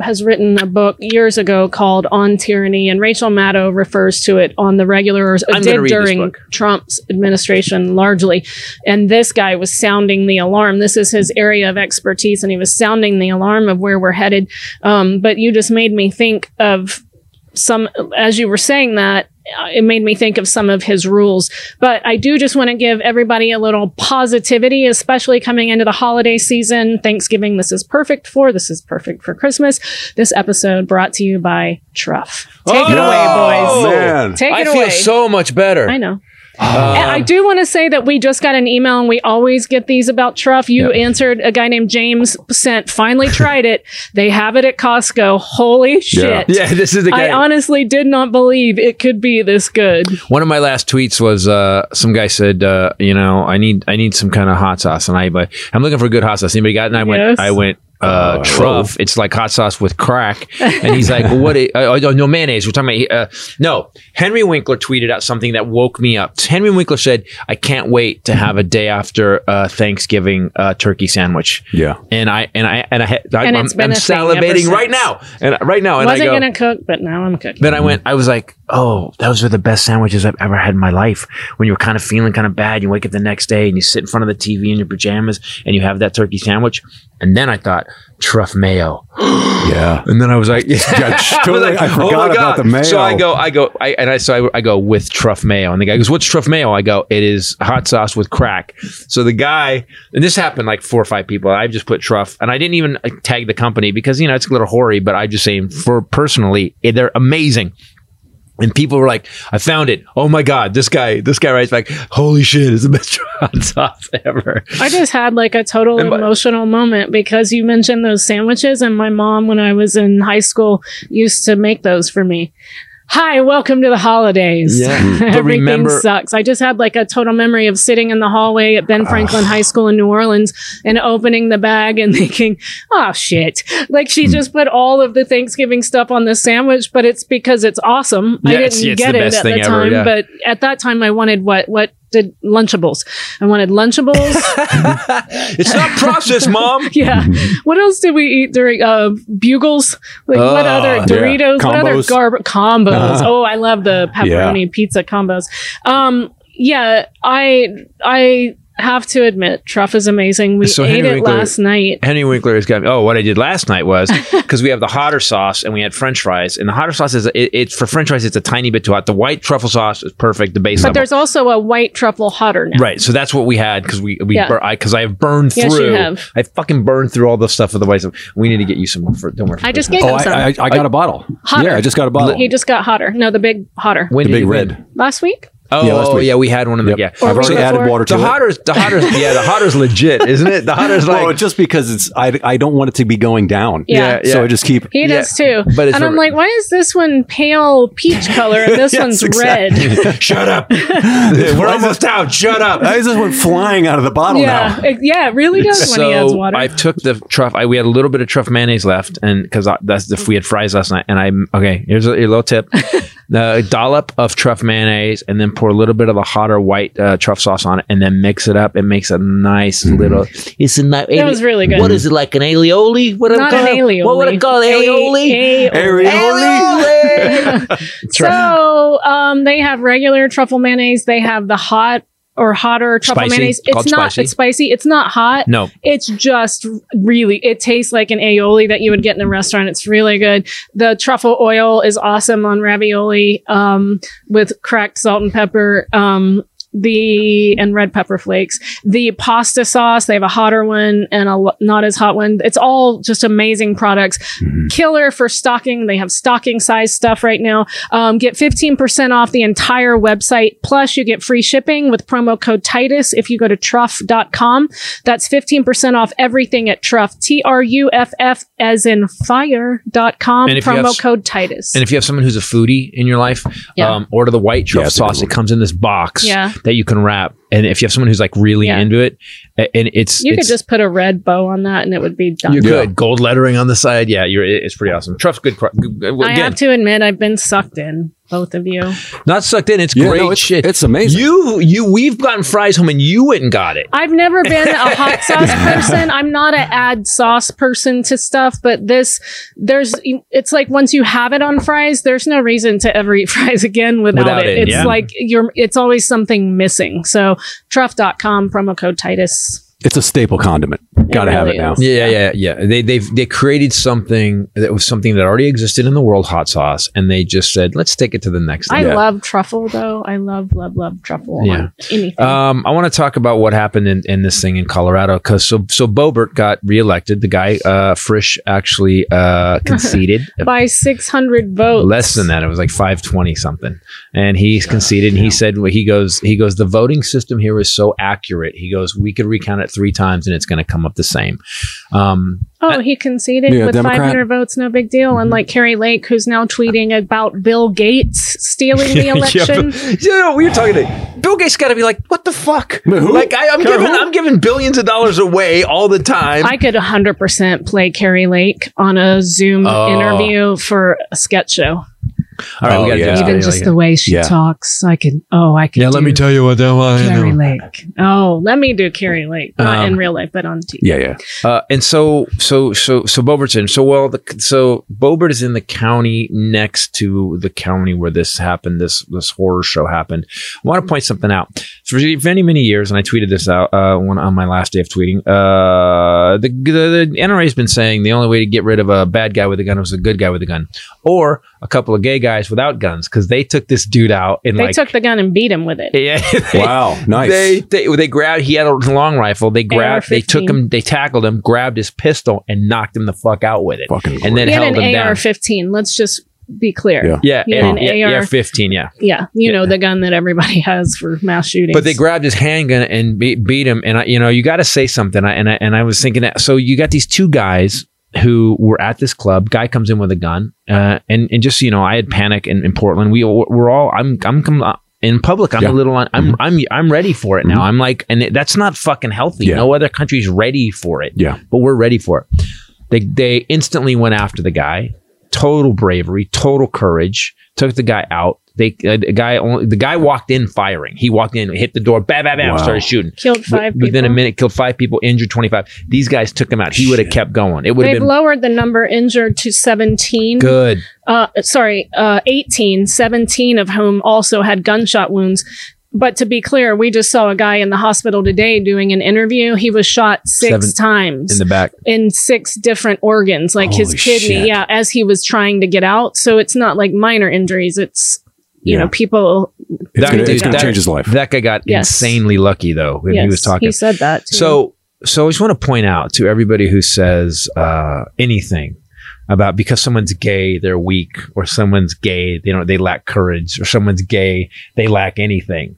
has written a book years ago called On Tyranny, and Rachel Maddow refers to it on the regular or did during. Trump's administration largely. And this guy was sounding the alarm. This is his area of expertise, and he was sounding the alarm of where we're headed. Um, but you just made me think of some as you were saying that Uh, it made me think of some of his rules. But i do just want to give everybody a little positivity especially coming into the holiday season. Thanksgiving this is perfect for this is perfect for christmas. This episode brought to you by truff. Take it oh, away Oh, boys. man. take I it feel away. so much better. i know and I do want to say that we just got an email, and we always get these about Truff. You answered a guy named James sent. Finally tried it. They have it at Costco. Holy shit! Yeah, this is the guy. I honestly did not believe it could be this good. One of my last tweets was uh, some guy said, uh, you know, I need I need some kind of hot sauce, and I but I'm looking for good hot sauce. Anybody got? it? And I went, Yes. I went, uh, truff. It's like hot sauce with crack. And he's like, "What? i- Oh, oh, no mayonnaise. We're talking about uh, no." Henry Winkler tweeted out something that woke me up. Henry Winkler said, "I can't wait to have a day after uh, Thanksgiving uh, turkey sandwich." Yeah. And I and I and I, had- I And I'm, it's been I'm a thing ever salivating right now. And right now, and I Wasn't I go, gonna cook, but now I'm cooking. then I went, I was like, oh, those are the best sandwiches I've ever had in my life. When you're kind of feeling kind of bad, you wake up the next day and you sit in front of the TV in your pajamas and you have that turkey sandwich. And then I thought, truff mayo. Yeah. And then I was like, yeah, totally- I forgot about the mayo. So I go, I go, I, and I, so I, I go with truff mayo. And the guy goes, what's truff mayo? I go, it is hot sauce with crack. So the guy, and this happened like four or five people. I just put truff and I didn't even uh, tag the company because, you know, it's a little hoary, but I just saying for personally, they're amazing. And people were like, I found it. Oh my God, this guy, this guy writes back, holy shit, it's the best hot sauce ever. I just had like a total my- emotional moment because you mentioned those sandwiches, and my mom, when I was in high school, used to make those for me. Hi, welcome to the holidays. Yeah. Everything remember- sucks. I just had like a total memory of sitting in the hallway at Ben Franklin High School in New Orleans and opening the bag and thinking, oh shit. Like she Hmm. just put all of the Thanksgiving stuff on the sandwich, but it's because it's awesome. I didn't it's get the it at the thing ever, time, yeah. but at that time I wanted what? What did Lunchables? I wanted Lunchables. It's not processed, mom. Yeah. What else did we eat during uh bugles? Like what Oh, other yeah. Doritos? What other Combos. garb combos? Uh-huh. Oh, I love the pepperoni pizza combos. Um yeah, I I have to admit, Truff is amazing. We So ate Henry it Winkler- last night. Henry Winkler has got. Oh, what I did last night was because we have the hotter sauce and we had French fries, and the hotter sauce is it, it's for French fries. It's a tiny bit too hot. The white truffle sauce is perfect. The base But level. there's also a white truffle hotter now. Right, so that's what we had because we we Yeah. bur- I because I have burned Yes, you through. have. I fucking burned through all the stuff with the white. stuff. We need to get you some more. For, don't worry. I just gave Oh, him some. Oh, I, I, I got a bottle. Hotter. Yeah, I just got a bottle. he just got hotter. No, the big hotter. When the big you win? red. Last week? Oh, Yeah, last oh, week. yeah, we had one of them. Yep. Yeah, I've already week added water to the it. hotter, the hotter, yeah, the hotter's legit, isn't it? The hotter's like. oh, just because it's I, I don't want it to be going down. Yeah. Yeah, So I just keep He Yeah, does too. but it's and I'm a- like, why is this one pale peach color and this Yes, one's exactly. red? Shut up. We're almost out. Shut up. I just went flying out of the bottle Yeah, now. it, yeah, it really does when he adds water. I took the truff. I, we had a little bit of truff mayonnaise left, and because that's if we had fries last night. And I'm okay, here's a, a little tip: the dollop of truff mayonnaise, and then pour a little bit of the hotter white uh, truff sauce on it, and then mix it up. It makes a nice Mm-hmm. little. It's a nice. That was really good. What is it like an aioli? What Not an aioli. What would I call it? Aioli? Aioli. so um, they have regular truffle mayonnaise. They have the hot or hotter truffle Spicy. mayonnaise. It's not. spicy. It's spicy. It's not hot. No. It's just really. It tastes like an aioli that you would get in a restaurant. It's really good. The truffle oil is awesome on ravioli um, with cracked salt and pepper. Um, the and red pepper flakes. The pasta sauce, they have a hotter one and a not as hot one. It's all just amazing products. Killer for stocking. They have stocking size stuff right now. Um, get 15% off the entire website. Plus you get free shipping with promo code Titus if you go to truff.com. That's 15% off everything at Truff. T-R-U-F-F as in fire.com. And if Promo have code Titus. And if you have someone who's a foodie in your life, Yeah. um, order the white truffle Yeah, it's a good sauce. It comes in this box Yeah. That you can wrap. And if you have someone who's like really Yeah. into it, and it's you could just put a red bow on that and it would be done. you could gold lettering on the side. Yeah, you're it's pretty awesome. Truff's good. cro- good- good- I Again, have to admit, I've been sucked in, both of you. not sucked in. It's Yeah, great no, it's- shit. it's amazing. You you we've gotten fries home and you went and got it. I've never been a hot sauce person. I'm not a add sauce person to stuff, but this, there's, it's like once you have it on fries, there's no reason to ever eat fries again without, Without it. it, It's yeah. like you're, it's always something missing. So truff.com, promo code Titus. It's a staple condiment. Got to have really it now. is. Yeah, yeah, yeah, yeah. They they've they created something that was something that already existed in the world, hot sauce, and they just said, let's take it to the next level. I level. love truffle though. I love, love, love truffle Yeah. anything. Um, I want to talk about what happened in, in this thing in Colorado because so so Boebert got reelected. The guy uh, Frisch actually uh, conceded By 600 votes. less than that. It was like five twenty something, and he conceded. And he said well, he goes he goes the voting system here is so accurate. He goes we could recount it it three times and it's going to come up the same. Um, Oh, he conceded Yeah, with Democrat. 500 votes, no big deal. Mm-hmm. Unlike Kari Lake, who's now tweeting about Bill Gates stealing the election. Yeah, but- you know, we were talking to Bill Gates. Got to be like, what the fuck? Who? Like, I, I'm giving. I'm giving billions of dollars away all the time. I could 100% play Kari Lake on a Zoom Oh. interview for a sketch show. All right, Oh, we got to yeah. Even this. just the way she Yeah. talks, I can. Oh, I can. Yeah, let me tell you what that was. Kari Lake. Oh, let me do Kari Lake, not Um, in real life, but on TV. Yeah, yeah. Uh, and so, so, so, so Bobertson. So, well, the, so Boebert is in the county next to the county where this happened. This this horror show happened. I want to point something out. For many many years, and I tweeted this out uh, when, on my last day of tweeting. Uh, the, the the NRA has been saying the only way to get rid of a bad guy with a gun was a good guy with a gun, or a couple of gay guys without guns, because they took this dude out and They like took the gun and beat him with it. yeah, they- Wow, nice. They, they they grabbed. He had a long rifle. They grabbed. They took him. They tackled him. Grabbed his pistol and knocked him the fuck out with it. Fucking and then He had held him an down. AR-15. Let's just be clear. Yeah. Yeah, He had and- an yeah, AR. AR fifteen. Yeah, Yeah, you know the gun that everybody has for mass shootings. but they grabbed his handgun and beat, beat him. And I, you know, you got to say something. I, and I, and I was thinking that. So you got these two guys who were at this club. Guy comes in with a gun, uh, and and just you know, I had panic in, in Portland. We we're all. I'm I'm uh, in public. I'm Yeah. a little. On, I'm I'm I'm ready for it now. I'm like, and it, that's not fucking healthy. Yeah. No other country's ready for it. Yeah. but we're ready for it. They they instantly went after the guy. Total bravery, total courage. Took the guy out. They uh, the guy only the guy walked in firing. He walked in, hit the door, bam, bam, bam, Wow. started shooting. killed five Within people. a minute, killed five people, injured twenty five. These guys took him out. He would have kept going. It would have They've been lowered the number injured to 17. good. Uh, sorry, uh, 18, 17 of whom also had gunshot wounds. But to be clear, we just saw a guy in the hospital today doing an interview. He was shot six Seven- times in the back. in six different organs, like his kidney. shit. Yeah, as he was trying to get out. So it's not like minor injuries. It's you Yeah. know people. It's That gonna, dude- it's gonna that- change his life. That guy got Yes. insanely lucky though when he yes, was talking. He said that. Too. So, so I just want to point out to everybody who says uh, anything about because someone's gay, they're weak, or someone's gay, they don't, they lack courage, or someone's gay, they lack anything.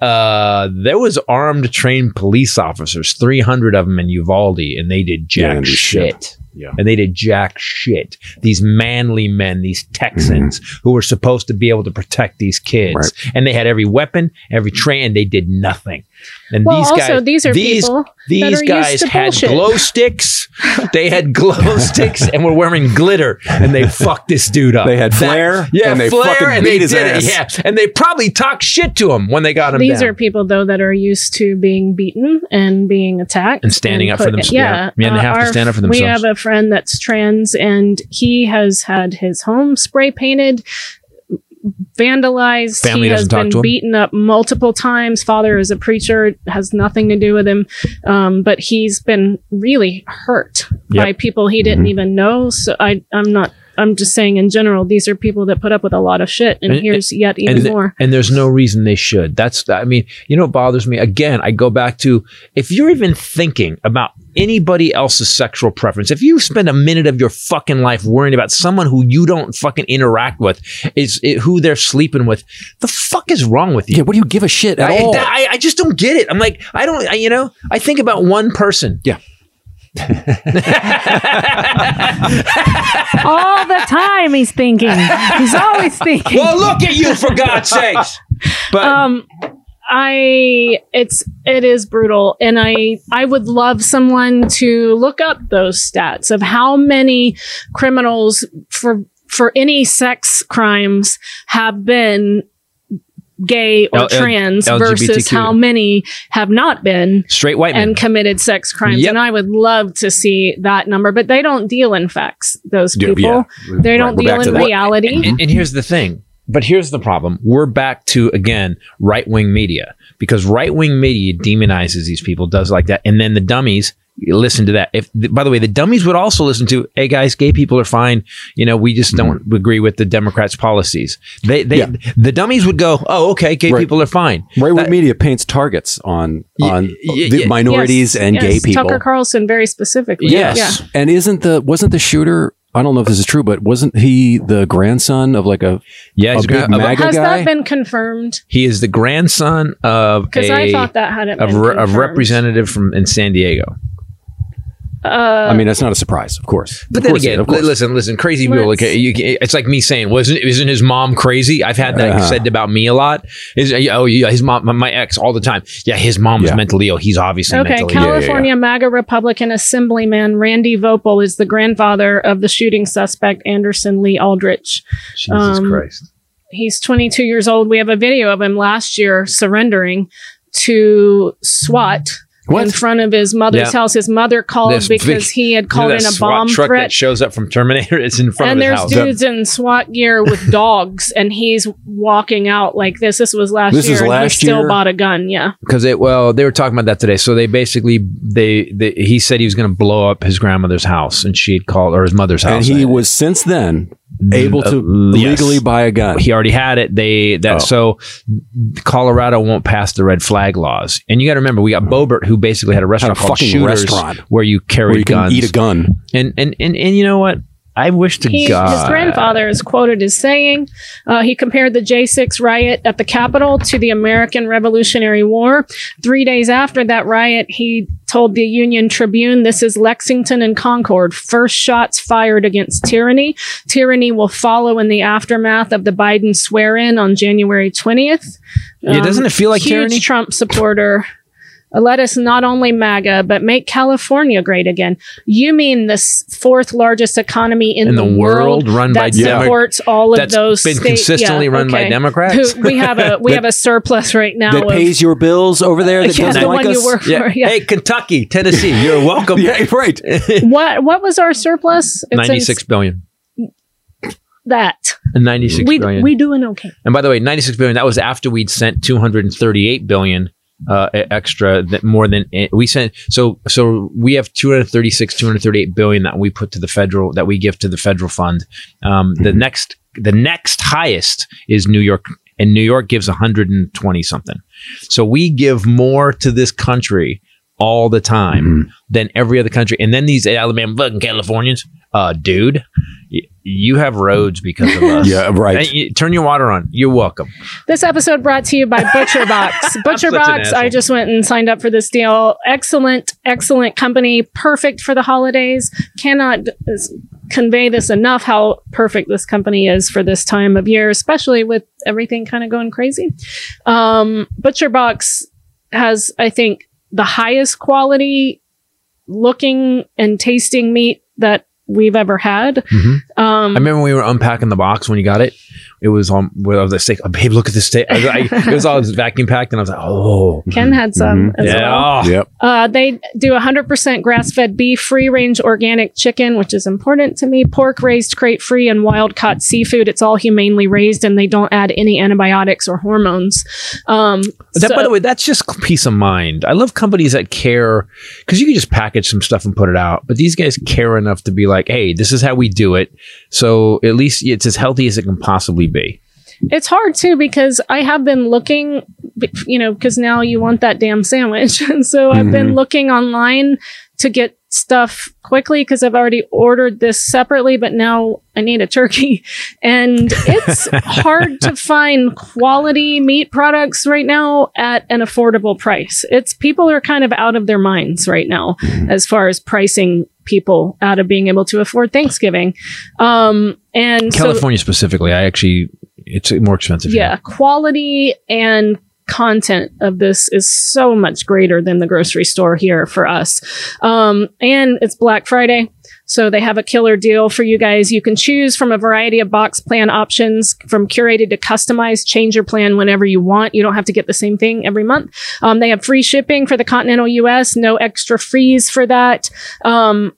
Uh, there was armed, trained police officers, three hundred of them in Uvalde, and they did jack they shit. Yeah. And they did jack shit. These manly men, these Texans who were supposed to be able to protect these kids. Right. And they had every weapon, every train, and they did nothing. And Well, these also, guys, these are these, people these guys had bullshit. glow sticks. They had glow sticks and were wearing glitter, and they fucked this dude up. They had flair, yeah, and they flare, fucking and beat they his did ass. it. Yeah, and they probably talked shit to him when they got him These down. are people though that are used to being beaten and being attacked And standing up for themselves. Yeah, Yeah. Yeah, and they uh, have to stand up for themselves. We have a friend that's trans, and he has had his home spray painted, vandalized. Family he has been beaten up multiple times. Father is a preacher, has nothing to do with him, um, but he's been really hurt by people he Mm-hmm. didn't even know. So I, I'm not. I'm just saying in general, these are people that put up with a lot of shit, and, And- here's yet even and, th- more. and there's no reason they should. That's, I mean, you know what bothers me? Again, I go back to if you're even thinking about anybody else's sexual preference, if you spend a minute of your fucking life worrying about someone who you don't fucking interact with, is it, who they're sleeping with, the fuck is wrong with you? Yeah, what do you give a shit at I, all? I, I just don't get it. I'm like, I don't, I, you know, I think about one person. Yeah. All the time he's thinking. He's always thinking. Well, look at you, for God's sakes. But um I it's it is brutal and I I would love someone to look up those stats of how many criminals for for any sex crimes have been gay or L- L- trans versus how many have not been straight white men. and committed sex crimes Yep. and I would love to see that number but they don't deal in facts those people yeah. they don't we're deal in reality And, and here's the thing. But here's the problem. We're back to again right wing media because right wing media demonizes these people, does like that, and then the dummies listen to that. If by the way, the dummies would also listen to, "Hey guys, gay people are fine. You know, we just don't mm-hmm. agree with the Democrats' policies." They, they, Yeah. the dummies would go, "Oh, okay, gay Right. people are fine." Right wing That- media paints targets on on y- the y- minorities Yes, and yes, gay people. Tucker Carlson very specifically Yes. yeah And isn't the wasn't the shooter I don't know if this is true, but wasn't he the grandson of like a Yeah, a he's big gra- a- MAGA Has guy? that been confirmed? he is the grandson of Because a I thought that hadn't of, been re- of representative from in San Diego. Uh, I mean, that's not a surprise, of course. But Of then course again, of course. listen, listen, crazy people. Like, Let's- you, it's like me saying, wasn't isn't his mom crazy? I've had that Uh-huh. said about me a lot. Is oh yeah, his mom, my, my ex, all the time. Yeah, his mom was Yeah. mentally ill. He's obviously Okay, mentally ill. California MAGA Republican Assemblyman Randy Voepel is the grandfather of the shooting suspect Anderson Lee Aldrich. Jesus Um, Christ. He's 22 years old. We have a video of him last year surrendering to SWAT What? in front of his mother's Yeah. house. His mother called This because big- he had You know called in a SWAT bomb truck that threat. shows up from Terminator. It's in front And of his house. And there's house. dudes in SWAT gear with dogs, and he's walking out like this. This was last This year, is and he last still bought a gun. Yeah, because it well they were talking about that today so they basically they, they he said he was going to blow up his grandmother's house and she had called or his mother's house. and house he was since then able to Uh, yes. legally buy a gun. he already had it they that Oh. so colorado won't pass the red flag laws and you got to remember we got boebert who basically had a restaurant called fucking shooters restaurant. where you carry where you can guns eat a gun. and, and and and you know what i wish to he, god his grandfather is quoted as saying uh, he compared the J6 riot at the Capitol to the American Revolutionary War. Three days after that riot, he told the Union Tribune, "This is Lexington and Concord. First shots fired against tyranny. Tyranny will follow in the aftermath of the Biden swear-in on January 20th." Yeah, doesn't it feel like huge tyranny? Trump supporter. Let us not only MAGA, but make California great again. You mean the fourth largest economy in, In the world, run by that Demo- supports all of that's those been state- consistently yeah, run by okay. Democrats? Who- we have a we have a surplus right now. That of, pays your bills over there. That Yeah, doesn't the like one you us. work for. yeah. Yeah. hey kentucky tennessee you're welcome Yeah, right. What what was our surplus? 96 billion that and 96 we billion. we doing okay. And by the way, 96 billion, that was after we'd sent 238 billion uh, extra that more than we sent. So, so we have 236, 238 billion that we put to the federal, that we give to the federal fund. Um, The next, the next highest is New York and New York gives 120 something. So we give more to this country all the time than every other country. And then these Alabama fucking Californians, uh, dude, you have roads because of us. Yeah, right. Hey, you- turn your water on. You're welcome. This episode brought to you by ButcherBox. such an ButcherBox. I just went and signed up for this deal. Excellent, excellent company. Perfect for the holidays. Cannot convey this enough how perfect this company is for this time of year, especially with everything kind of going crazy. Um, ButcherBox has, I think, the highest quality looking and tasting meat that we've ever had. Um, I remember when we were unpacking the box when you got it. It was on. Well, I was like. Oh, babe, look at this steak. I, was like- it was all vacuum packed, and I was like, oh, Ken had some as yeah. well. oh. Yep. Uh, they do 100% grass fed beef, free range organic chicken, which is important to me, pork raised crate free, and wild caught seafood. It's all humanely raised and they don't add any antibiotics or hormones. Um, That, so- by the way, that's just peace of mind. I love companies that care because you can just package some stuff and put it out, but these guys care enough to be like, "Hey, this is how we do it." So at least it's as healthy as it can possibly be. it's hard too because I have been looking, you know, because now you want that damn sandwich. and so I've been mm-hmm. looking online to get stuff quickly because I've already ordered this separately, but now I need a turkey. And it's hard to find quality meat products right now at an affordable price. It's people are kind of out of their minds right now mm-hmm. as far as pricing people out of being able to afford Thanksgiving. Um, and so, California specifically, I actually it's more expensive. here. yeah, quality and content of this is so much greater than the grocery store here for us. Um, and it's Black Friday. So they have a killer deal for you guys. You can choose from a variety of box plan options from curated to customized. Change your plan whenever you want. You don't have to get the same thing every month. Um, they have free shipping for the continental US, no extra fees for that. Um,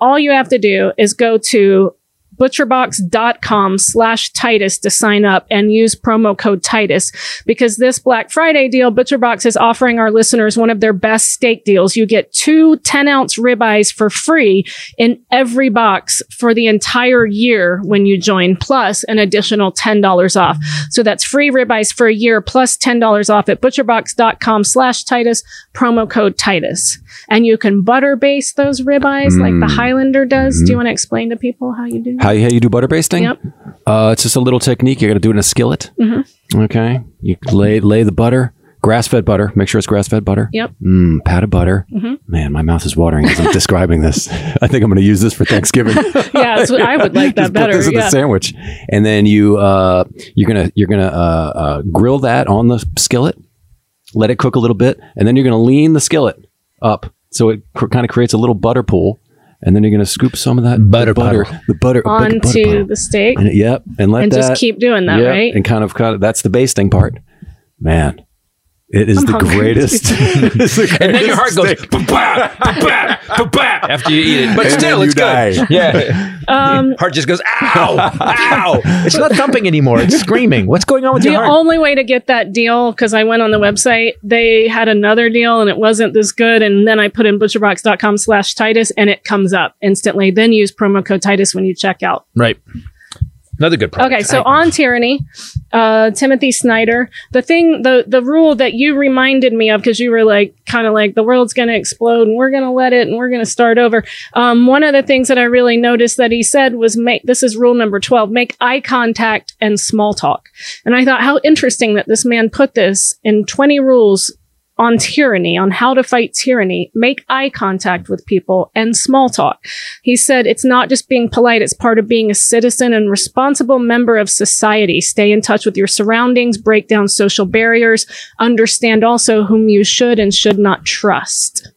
all you have to do is go to butcherbox.com slash Titus to sign up and use promo code Titus because this Black Friday deal, ButcherBox is offering our listeners one of their best steak deals. You get two 10 ounce ribeyes for free in every box for the entire year when you join, plus an additional $10 off. So that's free ribeyes for a year plus $10 off at butcherbox.com slash Titus, promo code Titus. And you can butter base those ribeyes like the mm. Highlander does. Do you mm-hmm. want to explain to people how you do that? How, how you do butter basting? Yep. Uh, it's just a little technique. You got to do it in a skillet. Mm-hmm. Okay. You lay lay the butter, grass fed butter. Make sure it's grass fed butter. Yep. Mm, pat of butter. Man, my mouth is watering as I'm describing this. I think I'm going to use this for Thanksgiving. Yeah, I would like that Just better. Put this in yeah. the sandwich, and then you uh, you're gonna you're gonna uh, uh, grill that on the skillet. Let it cook a little bit, and then you're gonna lean the skillet up so it cr- kind of creates a little butter pool, and then you're gonna scoop some of that Butter butter, puddle. the butter a big butter onto the steak And, yep, and let and that just keep doing that, yep, right? And kind of kind of that's the basting part. Man, it is I'm the hungry. greatest. it's the And then your heart goes steak. ba-ba, ba-ba, ba-ba, after you eat it. But And still, it's die. good. Yeah. Um, Heart just goes, ow, ow. It's not thumping anymore. It's screaming. What's going on with the your heart? only way to get that deal, because I went on the website, they had another deal and it wasn't this good. And then I put in butcherbox.com slash Titus and it comes up instantly. Then use promo code Titus when you check out. right. Another good product. Okay, so I- on tyranny, uh, Timothy Snyder, the thing, the the rule that you reminded me of because you were like, kind of like the world's going to explode and we're going to let it and we're going to start over. Um, one of the things that I really noticed that he said was make this is rule number twelve: make eye contact and small talk. And I thought how interesting that this man put this in twenty rules on tyranny, on how to fight tyranny, make eye contact with people and small talk. He said it's not just being polite, it's part of being a citizen and responsible member of society. Stay in touch with your surroundings, break down social barriers, understand also whom you should and should not trust.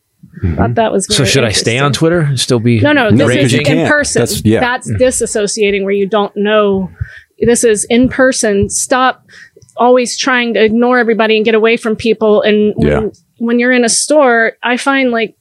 Mm-hmm. Thought that was so should I stay on. Twitter and still be No, no, No, this because is in can't. person. That's- yeah. That's disassociating where you don't know. This is in person. Stop always trying to ignore everybody and get away from people. And when, Yeah. when you're in a store, I find like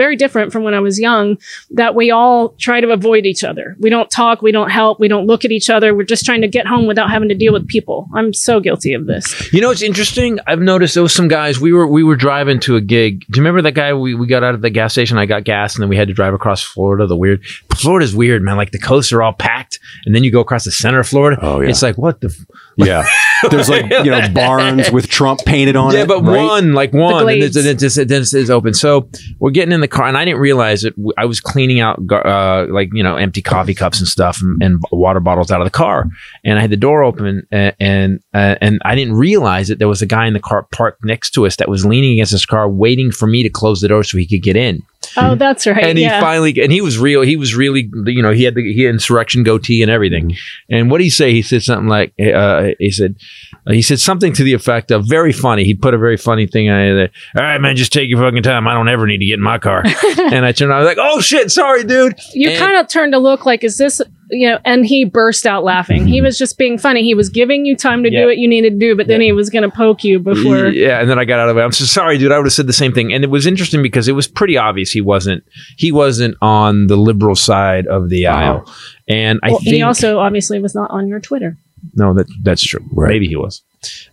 very different from when I was young that we all try to avoid each other. We don't talk, we don't help, we don't look at each other. We're just trying to get home without having to deal with people. I'm so guilty of this. You know what's interesting? I've noticed there was some guys. We were we were driving to a gig. Do you remember that guy? We, we got out of the gas station. I got gas, and then we had to drive across Florida. The weird Florida's weird, man. Like the coasts are all packed, and then you go across the center of Florida. Oh, yeah. It's like what the. F- Yeah, there's like you know barns with Trump painted on yeah, it. Yeah, but right? one like one, and glades. it's, and it's, then it's, it's open. So we're getting in the car, and I didn't realize it. I was cleaning out uh, like you know empty coffee cups and stuff, and, and water bottles out of the car, and I had the door open, and and, uh, and I didn't realize that there was a guy in the car parked next to us that was leaning against his car, waiting for me to close the door so he could get in. Oh, that's right. And he yeah. finally, and he was real. He was really, you know, he had the he had insurrection goatee and everything. And what did he say? He said something like, uh, he said, he said something to the effect of very funny. He put a very funny thing on there. All right, man, just take your fucking time. I don't ever need to get in my car. and I turned. I was like, oh shit, sorry, dude. you And- kind of turned to look like, is this, you know, and he burst out laughing. He was just being funny. He was giving you time to Yeah. do what you needed to do, but then he was going to poke you before. Yeah, and then I got out of it. I'm so sorry, dude. I would have said the same thing. And it was interesting because it was pretty obvious he wasn't he wasn't on the liberal side of the aisle. And I Well, think he also obviously was not on your Twitter. No, that that's true. Right. Maybe he was.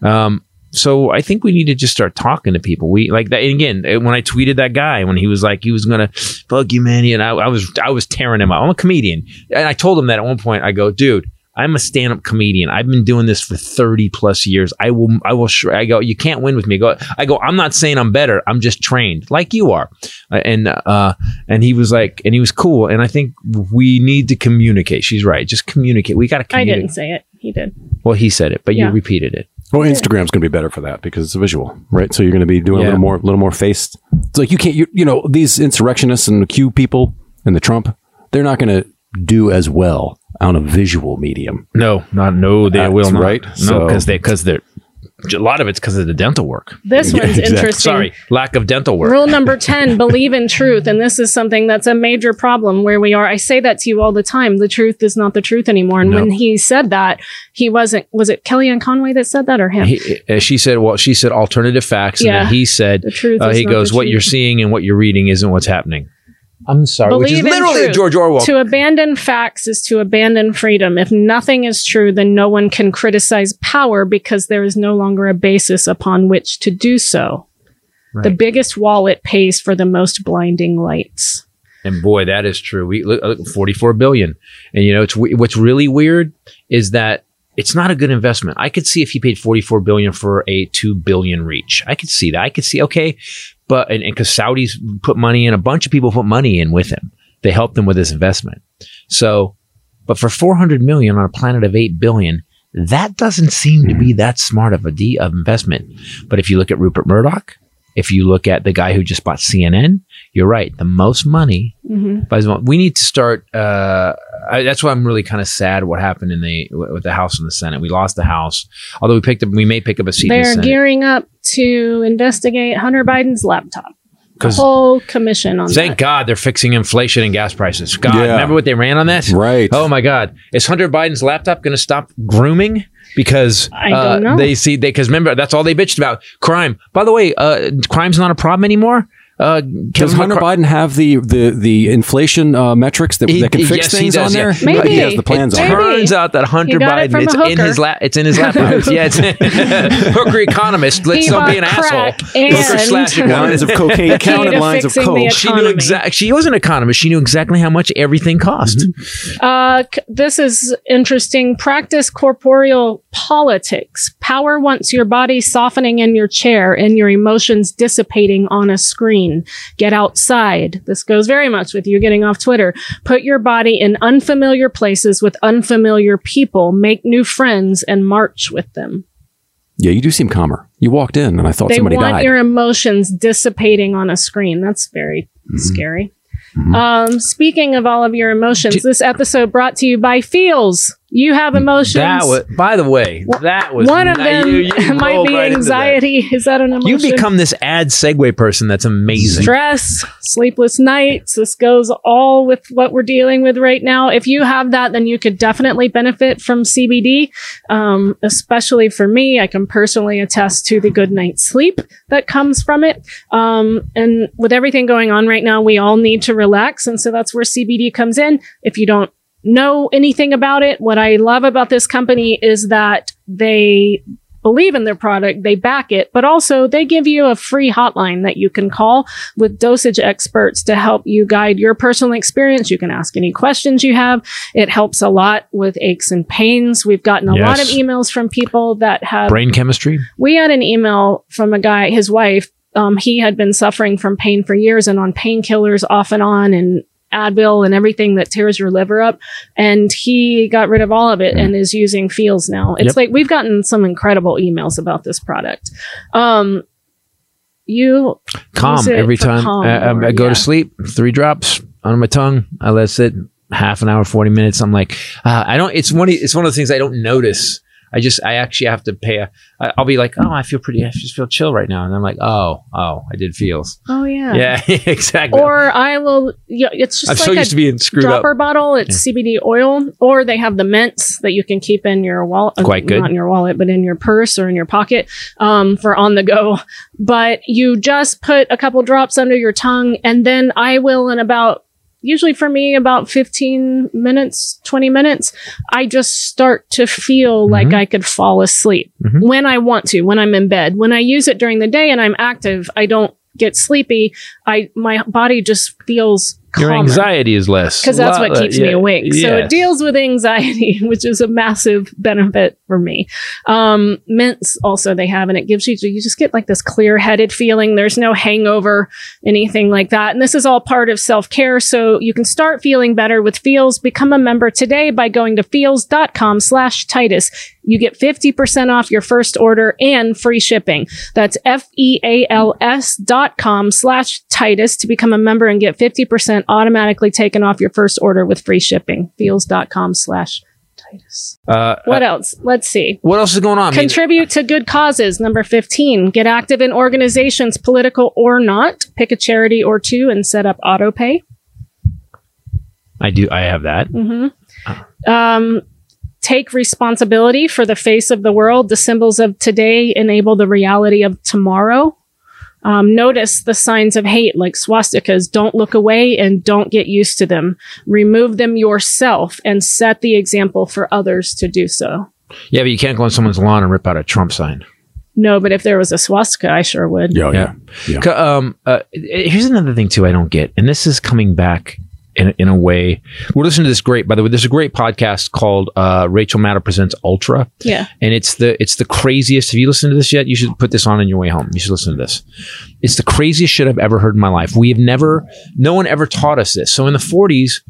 Um, so I think we need to just start talking to people. We like that and again. uh, When I tweeted that guy when he was like he was gonna fuck you, man, and I, I was I was tearing him out. I'm a comedian, and I told him that at one point. I go, dude. I'm a stand-up comedian. I've been doing this for 30 plus years. I will, I will. Sh- I go. You can't win with me. I go. I go. I'm not saying I'm better. I'm just trained, like you are. Uh, and uh, and he was like, and he was cool. And I think we need to communicate. She's right. Just communicate. We got to I didn't say it. He did. Well, he said it, but Yeah. you repeated it. Well, Instagram's going to be better for that because it's a visual, right? So you're going to be doing a little more, a little more faced. It's like you can't, you, you know, these insurrectionists and the Q people and the Trump, they're not going to do as well on a visual medium. No, not no. They That's will not. right. No, So- because they because they're a lot of it's because of the dental work. This Yeah, one's exactly. interesting. Sorry, lack of dental work. Rule number 10, believe in truth. And this is something that's a major problem where we are. I say that to you all the time. The truth is not the truth anymore. And No. when he said that, he wasn't, was it Kellyanne Conway that said that or him? He, uh, she said, "Well, she said alternative facts," and Yeah. then he said, The truth uh, is "He goes, what truth." you're seeing and what you're reading isn't what's happening." I'm sorry, which is literally truth. George Orwell. To abandon facts is to abandon freedom. If nothing is true, then no one can criticize power because there is no longer a basis upon which to do so. The Right. biggest wallet pays for the most blinding lights. And boy, that is true. We look, look 44 billion. And you know, it's what's really weird is that it's not a good investment. I could see if he paid 44 billion for a 2 billion reach. I could see that. I could see okay, but and because Saudis put money in, a bunch of people put money in with him. They helped him with his investment. So, but for 400 million on a planet of 8 billion, that doesn't seem to be that smart of a of investment. But if you look at Rupert Murdoch, if you look at the guy who just bought CNN, you're right. The most money buys the mo- We need to start. Uh, I, that's why I'm really kind of sad what happened in the with the House and the Senate. We lost the House, although we picked up. We may pick up a seat They're Senate. gearing up to investigate Hunter Biden's laptop. The 'Cause- whole commission on Thank that. God they're fixing inflation and gas prices. God, Yeah. remember what they ran on that? Right. Oh my God, is Hunter Biden's laptop going to stop grooming? Because I uh, don't know. they see they because remember that's all they bitched about crime. By the way, uh, crime's not a problem anymore. Uh, Does Hunter McCar- Biden have the the the inflation uh, metrics that, He- that can fix yes, he things does, on there? yeah. Maybe. he has the plans it on. Maybe. turns out that Hunter Biden, it's in his lap. It's in his lap. yeah, it's hooker economist. Let's He don't be an bought crack asshole. and- Hooker slash Lines of cocaine, counted lines of coke. She knew exactly. She was an economist. She knew exactly how much everything cost. Uh, c- this is interesting. Practice corporeal politics. Power wants your body softening in your chair and your emotions dissipating on a screen. Get outside. This goes very much with you getting off Twitter. Put your body in unfamiliar places with unfamiliar people. Make new friends and march with them. Yeah, you do seem calmer. You walked in and I thought They somebody want died. your emotions dissipating on a screen. That's very Mm-hmm. scary. Um, speaking of all of your emotions, this episode brought to you by Feals. You have emotions. That was, by the way, that was One of them you- you might be right anxiety. Is that an emotion? You become this ad segue person. That's amazing. stress, sleepless nights. This goes all with what we're dealing with right now. If you have that, then you could definitely benefit from CBD. Um, especially for me, I can personally attest to the good night's sleep that comes from it. Um, and with everything going on right now, we all need to relax. And so that's where CBD comes in. If you don't know anything about it, what I love about this company is that they believe in their product, they back it, but also they give you a free hotline that you can call with dosage experts to help you guide your personal experience. You can ask any questions you have. It helps a lot with aches and pains. We've gotten a lot of emails from people that have Brain chemistry. we had an email from a guy, his wife. Um, he had been suffering from pain for years and on painkillers off and on and Advil and everything that tears your liver up. And he got rid of all of it and is using Feals now. It's Yep. like we've gotten some incredible emails about this product. Um, you Calm every time calm I, I- I go yeah. to sleep. Three drops on my tongue. I let it sit half an hour, forty minutes. I'm like, uh, I don't. It's one. Of, it's one of the things I don't notice. I just. I actually have to pay. A, I- I'll be like, oh, I feel pretty. I just feel chill right now, and I'm like, oh, oh, I did Feals. Oh yeah. Yeah, exactly. Or I will. Yeah, it's just I'm like so a used to being screwed dropper up. bottle. It's CBD oil, or they have the mints that you can keep in your wallet. Quite good. Not in your wallet, but in your purse or in your pocket um, for on the go. But you just put a couple drops under your tongue, and then I will in about. Usually for me, about 15 minutes, 20 minutes, I just start to feel mm-hmm. like I could fall asleep mm-hmm. when I want to, when I'm in bed. When I use it during the day and I'm active, I don't get sleepy. I, my body just feels Your anxiety is less because that's what keeps me yeah, awake. So it deals with anxiety, which is a massive benefit for me. Um, mints also they have, and it gives you you just get like this clear headed feeling. There's no hangover, anything like that. And this is all part of self care. So you can start feeling better with Feals. Become a member today by going to feals.com slash Titus. You get 50% off your first order and free shipping. That's F-E-A-L-S dot com slash Titus to become a member and get 50% automatically taken off your first order with free shipping. Feals.com slash Titus. Uh, What else? Let's see. what else is going on? I mean, Contribute to good causes. Number 15. Get active in organizations, political or not. Pick a charity or two and set up auto pay. I do. I have that. Um, take responsibility for the face of the world. The symbols of today enable the reality of tomorrow. Um, notice the signs of hate like swastikas. Don't look away and don't get used to them. Remove them yourself and set the example for others to do so. Yeah, but you can't go on someone's lawn and rip out a Trump sign. No, but if there was a swastika, I sure would. Yeah, yeah. Yeah. C- Um, uh, here's another thing too I don't get, and this is coming back in, in a way. We're listening to this great, by the way. There's a great podcast called uh, Rachel Maddow presents Ultra, Yeah. and it's the it's the craziest. Have you listened to this yet? You should put this on on your way home. You should listen to this. It's the craziest shit I've ever heard in my life. We have never, no one ever taught us this. So in the 40s,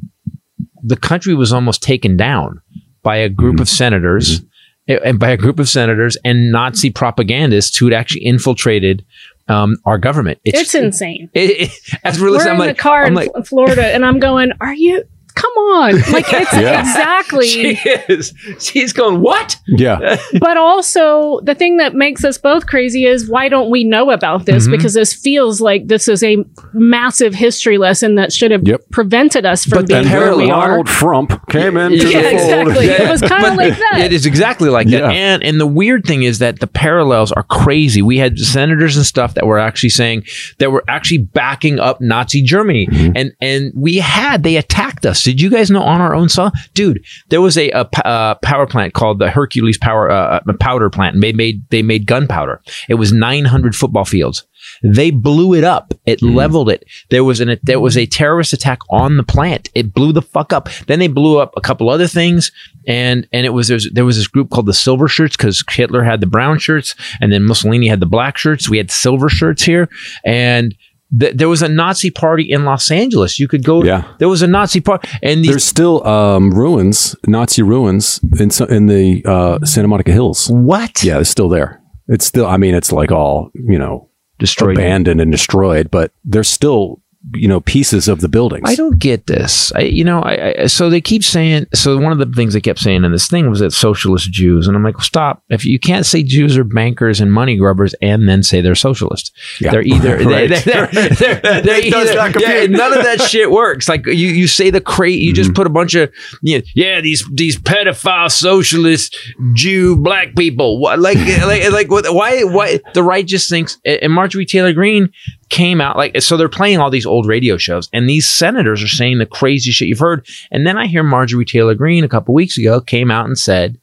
the country was almost taken down by a group of senators and by a group of senators and Nazi propagandists who had actually infiltrated um, our government. It's insane. it, it, as we're We're in I'm the like, car I'm in like, Florida, and I'm going, "Are you? Come on!" Like it's Yeah. exactly. she is. She's going, what? Yeah. but also, the thing that makes us both crazy is why don't we know about this? Mm-hmm. Because this feels like this is a massive history lesson that should have Yep. prevented us from But the being And where then we are. Donald Trump came into Yeah, the fold. exactly. It was kind of like that. It is exactly like that. And and the weird thing is that the parallels are crazy. We had senators and stuff that were actually saying that were actually backing up Nazi Germany. Mm-hmm. And and we had they attacked us. Did you guys know on our own saw, Dude, there was a uh, power plant called the Hercules Power uh, uh, Powder Plant. And they made they made gunpowder. It was 900 football fields. They blew it up. It Mm-hmm. leveled it. There was an there was a terrorist attack on the plant. It blew the fuck up. Then they blew up a couple other things, and and it was there was, there was this group called the Silver Shirts because Hitler had the brown shirts, and then Mussolini had the black shirts. We had silver shirts here, and. Th- there was a Nazi party in Los Angeles. You could go. Yeah. There was a Nazi party, and these There's still um, ruins, Nazi ruins in so- in the uh, Santa Monica Hills. what? Yeah, it's still there. It's still. I mean, it's like all you know, destroyed. abandoned and destroyed, but there's still you know pieces of the buildings. I don't get this. I, you know, I, I, so they keep saying. So one of the things they kept saying in this thing was that socialist Jews, and I'm like, stop. If you can't say Jews are bankers and money grubbers, and then say they're socialist, Yeah. they're either Right. they, are they're, they're, they're either- yeah, none of that shit works. Like you, you say the crate, you Mm-hmm. just put a bunch of you know, yeah, these these pedophile socialist Jew black people. What like like like what, why why the right just thinks and Marjorie Taylor Greene came out like so they're playing all these old radio shows and these senators are saying the crazy shit you've heard and then I hear Marjorie Taylor Greene a couple weeks ago came out and said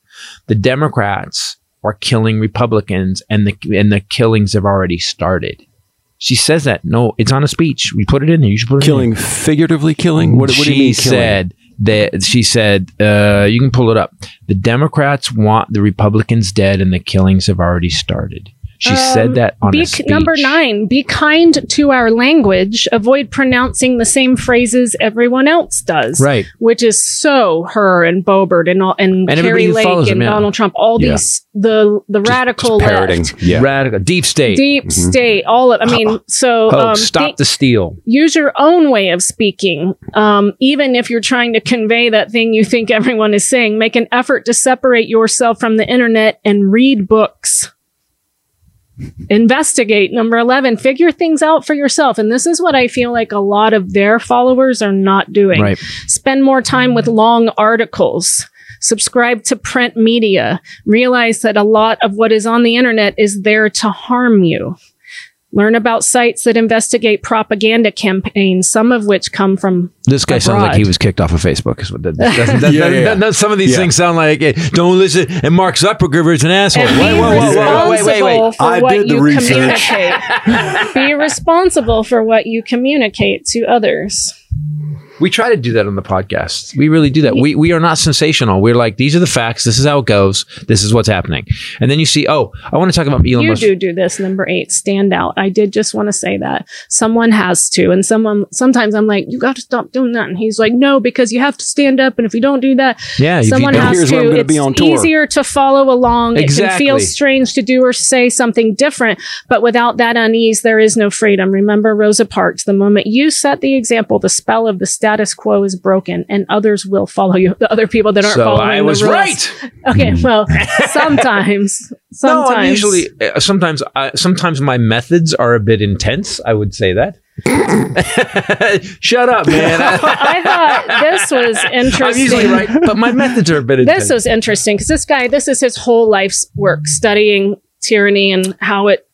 the Democrats are killing Republicans and the and the killings have already started. She says that. No, it's on a speech. We put it in there. You should put it in killing figuratively killing. What, what she do you mean? killing? said that she said uh, you can pull it up. The Democrats want the Republicans dead, and the killings have already started. She said that on Um, Be a speech. number nine. Be kind to our language. Avoid pronouncing the same phrases everyone else does. Right. Which is so her and Boebert and all and, And Kari Lake and him, yeah. Donald Trump. All Yeah. these the the radical Just parroting. left, Yeah. Radical deep state. deep state. All of. I mean, so Hoax. um, Stop think- the steal. use your own way of speaking. Um, even if you're trying to convey that thing you think everyone is saying, make an effort to separate yourself from the internet and read books. Investigate. Number 11, figure things out for yourself. And this is what I feel like a lot of their followers are not doing. Right. Spend more time with long articles. Subscribe to print media. Realize that a lot of what is on the internet is there to harm you. Learn about sites that investigate propaganda campaigns, some of which come from This guy sounds like he was kicked off of Facebook. Is what that, that, doesn't- that- Yeah, yeah, yeah. that- some of these Yeah. things sound like eh, don't listen. And Mark Zuckerberg is an asshole. and Wait, whoa, wait, wait, responsible wait. for I what did the you research. communicate. be responsible for what you communicate to others. We try to do that on the podcast. We really do that. We we are not sensational. We're like these are the facts. This is how it goes. This is what's happening. And then you see, oh, I want to talk about Elon You Musk. do do this number eight stand out. I did just want to say that someone has to, and someone sometimes I'm like, you got to stop doing that, and he's like, no, because you have to stand up, and if you don't do that, Yeah, someone has to. where I'm gonna it's be on tour. easier to follow along. Exactly. It can feel strange to do or say something different, but without that unease, there is no freedom. Remember Rosa Parks. The moment you set the example, the spell of the status quo is broken, and others will follow you. The other people that aren't so following I the was rules. right. Okay, well, sometimes, sometimes. No, I'm usually uh, sometimes uh, sometimes my methods are a bit intense. I would say that. Shut up, man. I thought this was I'm interesting. usually right, but my methods are a bit intense. This was interesting because this guy, this is his whole life's work, studying tyranny and how it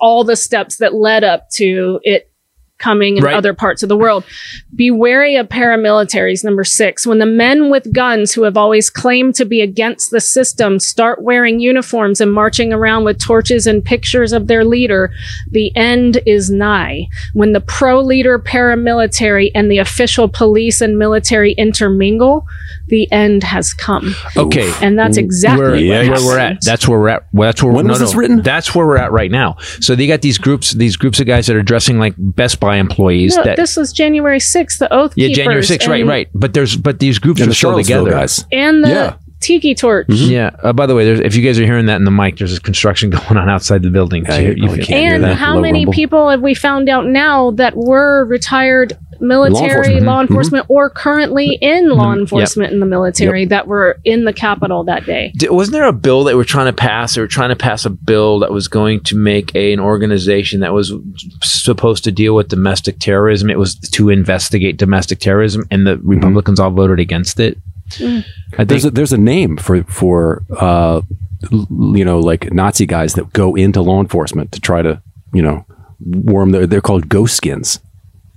all the steps that led up to it coming in Right. other parts of the world. Be wary of paramilitaries. Number six, when the men with guns who have always claimed to be against the system start wearing uniforms and marching around with torches and pictures of their leader, the end is nigh. When the pro leader paramilitary and the official police and military intermingle, the end has come. Okay. And that's exactly where, what where we're at. That's where we're at. Well, that's where When no, was this no. written? That's where we're at right now. So they got these groups, these groups of guys that are dressing like Best Buy employees. No, that this was January 6th, the Oath yeah, Keepers. January 6th, right, right. But there's but these groups are the still together. guys. And the Yeah. Tiki Torch. Yeah. Uh, by the way, there's, if you guys are hearing that in the mic, there's a construction going on outside the building. Yeah, So you you- you can't hear And that how low many rumble. people have we found out now that were retired military, enforcement. law enforcement, or currently in law Mhm. enforcement in the military that were in the Capitol that day? D- wasn't there a bill that we're trying to pass? They were trying to pass a bill that was going to make a, an organization that was supposed to deal with domestic terrorism. It was to investigate domestic terrorism, and the Republicans all voted against it. I There's a, there's a name for for uh, you know like Nazi guys that go into law enforcement to try to you know warm. Their, they're called ghost skins.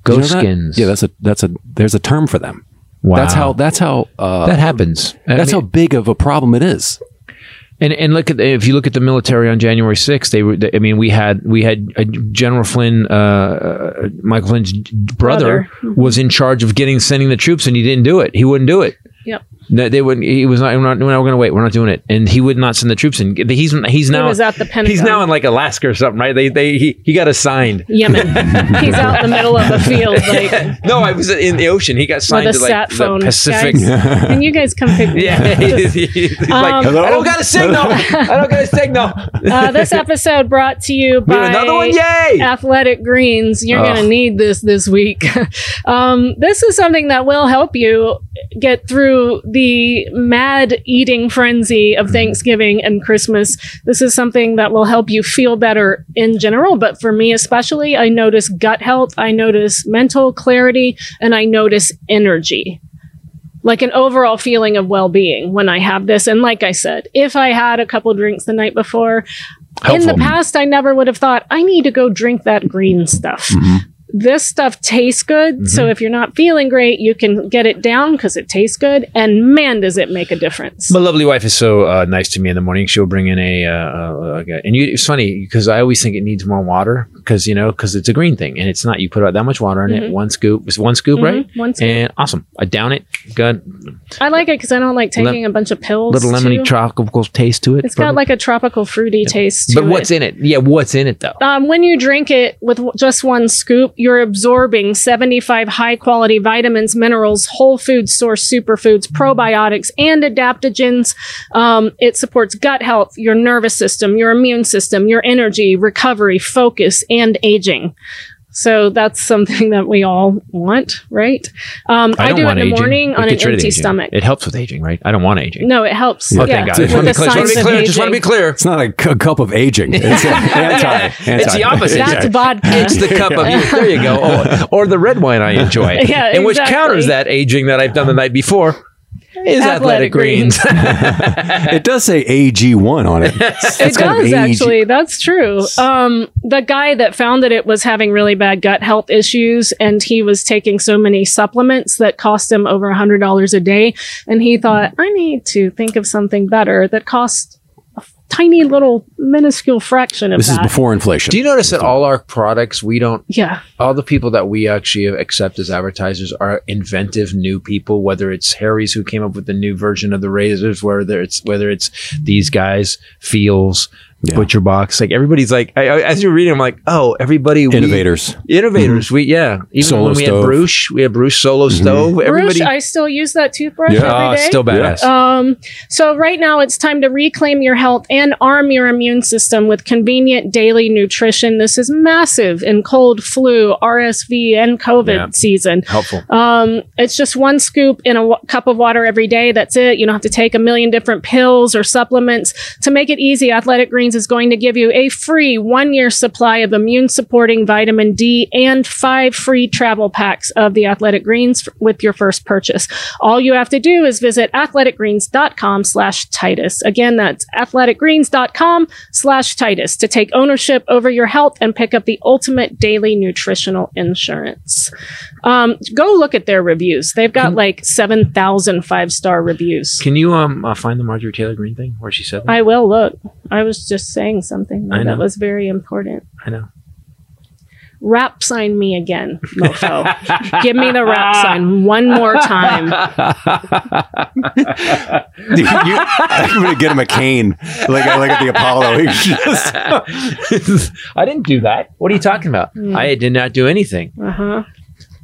Did you know ghost that? skins. Yeah, that's a that's a there's a term for them. wow. That's how that's how uh, that happens. I that's mean- how big of a problem it is. And and look at if you look at the military on January 6th, they were. they- I mean, we had we had uh, General Flynn, uh, uh, Michael Flynn's brother, Brother. was in charge of getting sending the troops, and he didn't do it. He wouldn't do it. Yep. No, they wouldn't. He was not. We're not. We're going to wait. We're not doing it. And he would not send the troops in. He's he's now was at the Pentagon. He's now in like Alaska or something, right? They they he, he got assigned. Yemen. He's out in the middle of a field, like No, I was in the ocean. He got with signed to like sat phone. the Pacific. Guys, and you guys come pick me Yeah, up. he's, he's like, Um, I don't got a signal. I don't got a signal. Uh, this episode brought to you by another one. Yay! Athletic Greens. You're going to need this this week. um, this is something that will help you get through the mad eating frenzy Mm-hmm. of Thanksgiving and Christmas. This is something that will help you feel better in general, but for me especially, I notice gut health, I notice mental clarity, and I notice energy like an overall feeling of well-being when I have this. And like I said, if I had a couple drinks the night before, in the past I never would have thought I need to go drink that green stuff. This stuff tastes good, so if you're not feeling great, you can get it down because it tastes good, and man, does it make a difference! My lovely wife is so uh, nice to me in the morning. She'll bring in a, uh, uh, a- and you, it's funny because I always think it needs more water because you know because it's a green thing and it's not. You put about that much water in it, one scoop, it's one scoop, right? Mm-hmm. one scoop. And awesome. I down it, good, I like it because I don't like taking a bunch of pills. little lemony too. tropical taste to it. It's got like a tropical fruity taste. but what's it. in it? Yeah, what's in it though? Um, when you drink it with just one scoop, you're absorbing 75 high quality vitamins, minerals, whole food source superfoods, probiotics, and adaptogens. Um, it supports gut health, your nervous system, your immune system, your energy, recovery, focus, and aging. So that's something that we all want, right? Um, I, don't do it in the aging. morning It on an gets rid of empty aging. stomach. It helps with aging, right? I don't want aging. no, it helps. Oh, yeah, thank God. with Just want the to be clear. Just want to be clear. Just want to be clear. It's not a, c- a cup of aging. It's a anti, anti. It's the opposite. That's vodka. It's the cup of there you go, oh, or the red wine I enjoy, Yeah, and which counters that aging that I've done the night before is athletic, Athletic greens. it does say AG1 on it. It's it does actually. That's true. Um, the guy that founded it was having really bad gut health issues, and he was taking so many supplements that cost him over a hundred dollars a day. And he thought, I need to think of something better that costs a tiny little minuscule fraction of This is before inflation. Do you notice that all our products we don't yeah, all the people that we actually accept as advertisers are inventive new people whether it's harry's who came up with the new version of the razors whether it's whether it's these guys Feals Yeah. butcher box like everybody's like I, I, as you're reading i'm like oh everybody we- Innovators. innovators we yeah even Solo when we stove. had bruce we had bruce solo stove everybody Bruce, I still use that toothbrush Yeah. oh, every day. still badass Um, so right now it's time to reclaim your health and arm your immune system with convenient daily nutrition. This is massive in cold, flu, RSV, and COVID Yeah. season. helpful Um, it's just one scoop in a w- cup of water every day. That's it. You don't have to take a million different pills or supplements. To make it easy, Athletic Greens Is going to give you a free one year supply of immune supporting vitamin D and five free travel packs of the Athletic Greens f- with your first purchase. All you have to do is visit athleticgreens.com slash Titus. Again, that's athleticgreens.com slash Titus to take ownership over your health and pick up the ultimate daily nutritional insurance. Um, go look at their reviews. They've got like 7,000 five star reviews. Can you um uh, find the Marjorie Taylor Greene thing where she said that? I will look. I was just saying something I that was very important. I know. Rap sign me again, mofo. Give me the rap sign one more time. you, I'm gonna get him a cane, like like at the Apollo. Just- I didn't do that. What are you talking about? I did not do anything. Uh huh.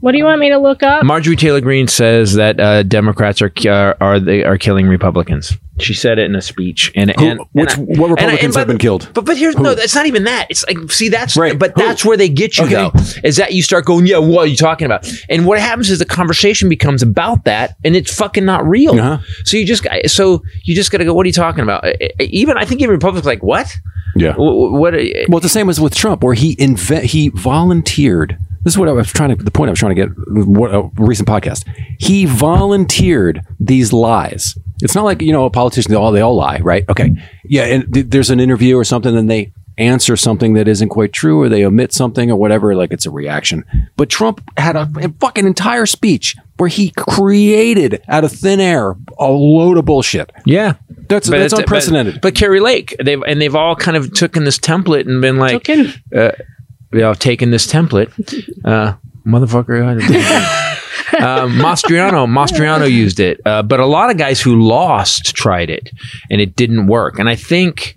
What do you want me to look up? Marjorie Taylor Greene says that uh, Democrats are are are they are killing Republicans. She said it in a speech. And, Who- and which- and what and Republicans by have the- been killed? But but here's no, that's not even that. It's like see that's Right. but Who? that's where they get you Okay. though. Is that you start going, yeah, what are you talking about? And what happens is the conversation becomes about that, and it's fucking not real. Uh-huh. So you just got- so you just got to go. What are you talking about? Even I think even Republicans like what? yeah. Wh- wh- What? are Well, the same as with Trump, where he inve- he volunteered. This is what I was trying to. The point I was trying to get. What a recent podcast. He volunteered these lies. It's not like you know a politician. They all they all lie, right? Okay, yeah. And th- there's an interview or something, and they answer something that isn't quite true, or they omit something, or whatever. Like it's a reaction. But Trump had a, a fucking entire speech where he created out of thin air a load of bullshit. Yeah. That's that's unprecedented. But, but Kari Lake, they've and they've all kind of taken this template and been like, Token. uh, you know, taken this template, uh, motherfucker. um, Mastriano, Mastriano used it, uh, but a lot of guys who lost tried it, and it didn't work. And I think.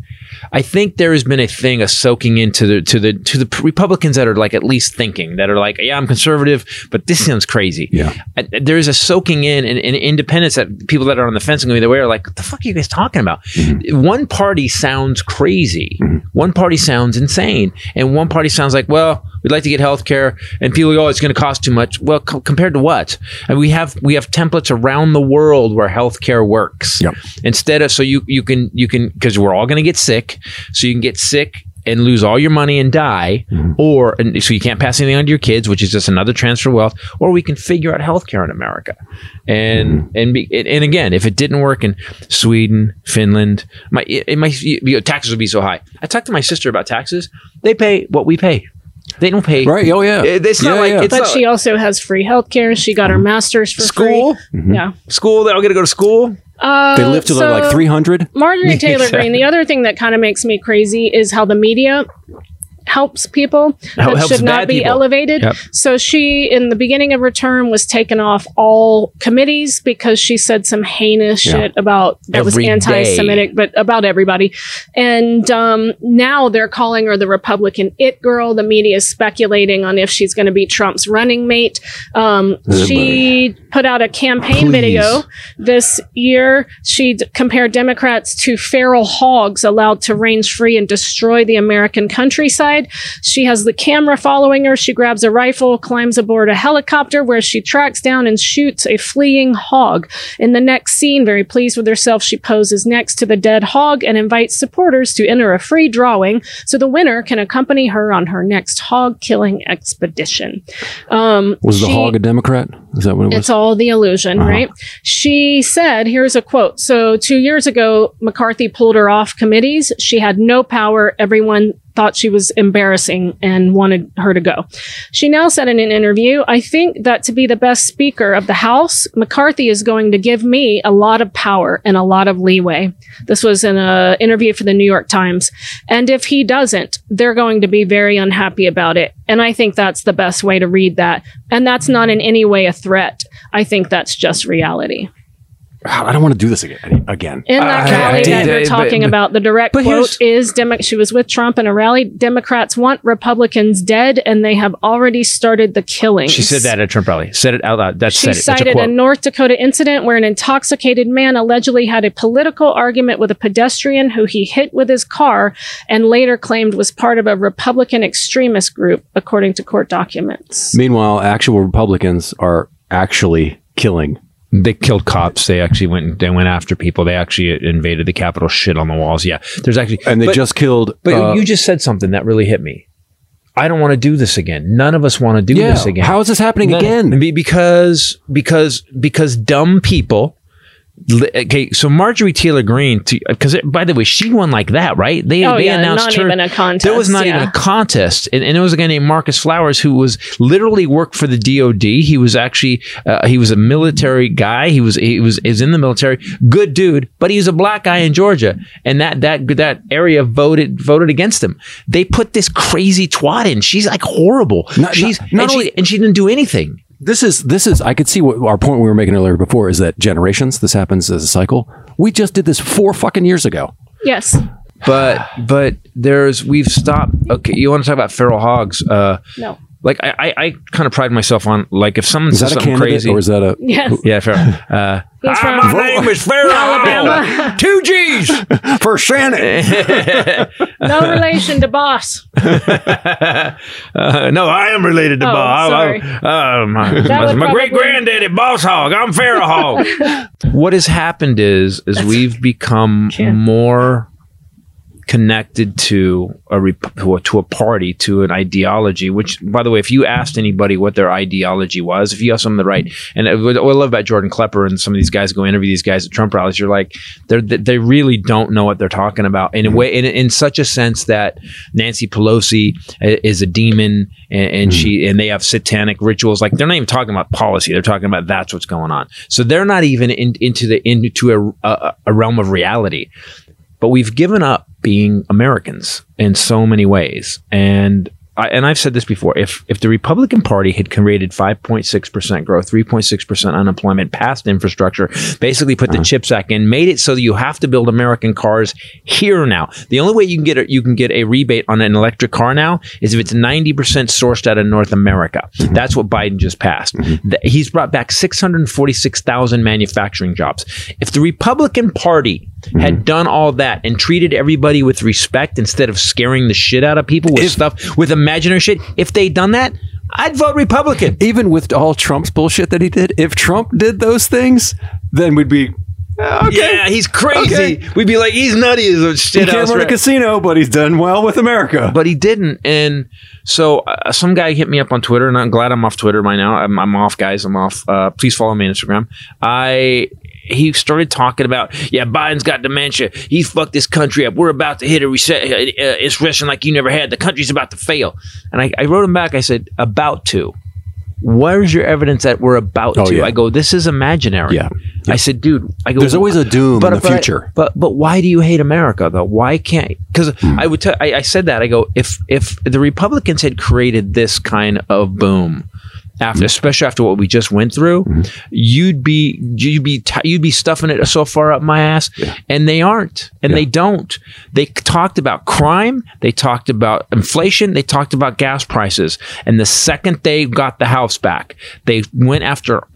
I think there has been a thing, a soaking into the to the to the Republicans that are like at least thinking that are like, yeah, I'm conservative, but this sounds crazy. Yeah. Uh, There is a soaking in and, and independence that people that are on the fence and going the way are like, what the fuck are you guys talking about? One party sounds crazy, one party sounds insane, and one party sounds like, well, we'd like to get health care, and people go, oh, it's going to cost too much. Well, co- compared to what? And we have we have templates around the world where health care works. Yep. Instead of so you you can you can because we're all going to get sick, so you can get sick and lose all your money and die, mm-hmm. or and so you can't pass anything on to your kids, which is just another transfer of wealth, or we can figure out healthcare in America, and mm-hmm. and be, and again, if it didn't work in Sweden, Finland, my it, it might you know, taxes would be so high. I talked to my sister about taxes; they pay what we pay. They don't pay Right? Oh yeah. It- It's not Yeah, like yeah. it's But not she also has free healthcare. She got her master's for school. free. Yeah. School, they all get to go to school. Uh, They live to so- like 300. Marjorie Taylor Greene. The other thing that kind of makes me crazy is how the media helps people that helps should not be people. elevated. Yep. So she, in the beginning of her term, was taken off all committees because she said some heinous Yeah. shit about that was anti-Semitic, but about everybody. And um, now they're calling her the Republican it girl. The media is speculating on if she's going to be Trump's running mate. Um, she put out a campaign Please. video this year. She d- compared Democrats to feral hogs allowed to range free and destroy the American countryside. She has the camera following her. She grabs a rifle, climbs aboard a helicopter where she tracks down and shoots a fleeing hog. In the next scene, very pleased with herself, she poses next to the dead hog and invites supporters to enter a free drawing so the winner can accompany her on her next hog killing expedition. Um, Was the hog a Democrat? Is that what it was? it's all the illusion, right? She said, here's a quote. So, two years ago, McCarthy pulled her off committees. She had no power. Everyone thought she was embarrassing and wanted her to go. She now said in an interview, I think that to be the best speaker of the House, McCarthy is going to give me a lot of power and a lot of leeway. This was in an interview for the New York Times. And if he doesn't, they're going to be very unhappy about it. And I think that's the best way to read that. And that's not in any way a threat. I think that's just reality. God, I don't want to do this again. Again. In that Uh, rally damn. that you're talking but- about, the direct but quote is Demo- she was with Trump in a rally. Democrats want Republicans dead, and they have already started the killing." She said that at a Trump rally. Said it out loud. That's She said it. That's a cited a. North Dakota incident where an intoxicated man allegedly had a political argument with a pedestrian who he hit with his car and later claimed was part of a Republican extremist group, according to court documents. Meanwhile, actual Republicans are actually killing They killed cops. They actually went. They went after people. They actually invaded the Capitol. Shit on the walls. Yeah, there's actually. And they but- just killed. But uh, you just said something that really hit me. I don't want to do this again. None of us want to do yeah. this again. How is this happening again? Because because because dumb people. Li- Okay, so Marjorie Taylor Greene, because by the way, she won like that, right? They Oh, they yeah, announced not her. even a contest, There was not even a contest, and, and it was a guy named Marcus Flowers who was literally worked for the DoD. He was actually uh, he was a military guy. He was he was is in the military. Good dude, but he was a black guy in Georgia, and that that that area voted voted against him. They put this crazy twat in. She's like horrible. Not- She's not- not and, only- she, and she didn't do anything. This is this is I could see what our point we were making earlier before is that generations this happens as a cycle. We just did this four fucking years ago. Yes. But but there's we've stopped. Okay, you want to talk about feral hogs? Uh, No. Like I I, I kind of pride myself on like if someone Is says that a something crazy or is that a Yes. yeah feral. Uh, He's "Ah, my name is Feral Alabama. Two G's. for Shannon? No relation to boss. Uh, no, I am related to boss. Oh, Bob. sorry. Uh, my That would my probably- great granddaddy, Boss Hogg. I'm Feral Hog. what has happened is is we've become more connected to a rep- to a- party to an ideology which by the way if you asked anybody what their ideology was if you asked them the right and uh, what I love about Jordan Klepper and some of these guys go interview these guys at Trump rallies you're like they they really don't know what they're talking about in a way in, in such a sense that Nancy Pelosi is a demon and, and she and they have satanic rituals. Like they're not even talking about policy. They're talking about that's what's going on. So they're not even in, into the into a, a, a realm of reality but we've given up being Americans in so many ways. And I, and I've said this before: if if the Republican Party had created 5.6 percent growth, 3.6 percent unemployment, passed infrastructure, basically put the uh-huh. CHIPS Act in, made it so that you have to build American cars here now. The only way you can get a, you can get a rebate on an electric car now is if it's 90 percent sourced out of North America. Mm-hmm. That's what Biden just passed. Mm-hmm. Th- He's brought back 646,000 manufacturing jobs. If the Republican Party had done all that and treated everybody with respect instead of scaring the shit out of people with stuff with imaginary shit, if they'd done that, I'd vote Republican. Even with all Trump's bullshit that he did, if Trump did those things, then we'd be okay. Yeah, he's crazy. Okay. We'd be like, he's nutty as a He can't run a casino, but he's done well with America. but he didn't. And so uh, some guy hit me up on Twitter, and I'm glad I'm off Twitter by now. I'm, I'm off, guys. I'm off. Uh, please follow me on Instagram. I he started talking about, yeah, Biden's got dementia. He fucked this country up. We're about to hit a reset, uh, it's recession like you never had. The country's about to fail. And I, I wrote him back. I said, about to. Where's your evidence that we're about Oh, to? yeah. I go, this is imaginary. Yeah. I said, dude, I go, There's always a doom in the but future. but but why do you hate America though? Why can't? Because I would tell I, I said that I go if if the Republicans had created this kind of boom. After, mm-hmm. especially after what we just went through, mm-hmm. you'd be you'd be t- you'd be stuffing it so far up my ass, and they aren't, and they don't. They talked about crime, they talked about inflation, they talked about gas prices, and the second they got the house back, they went after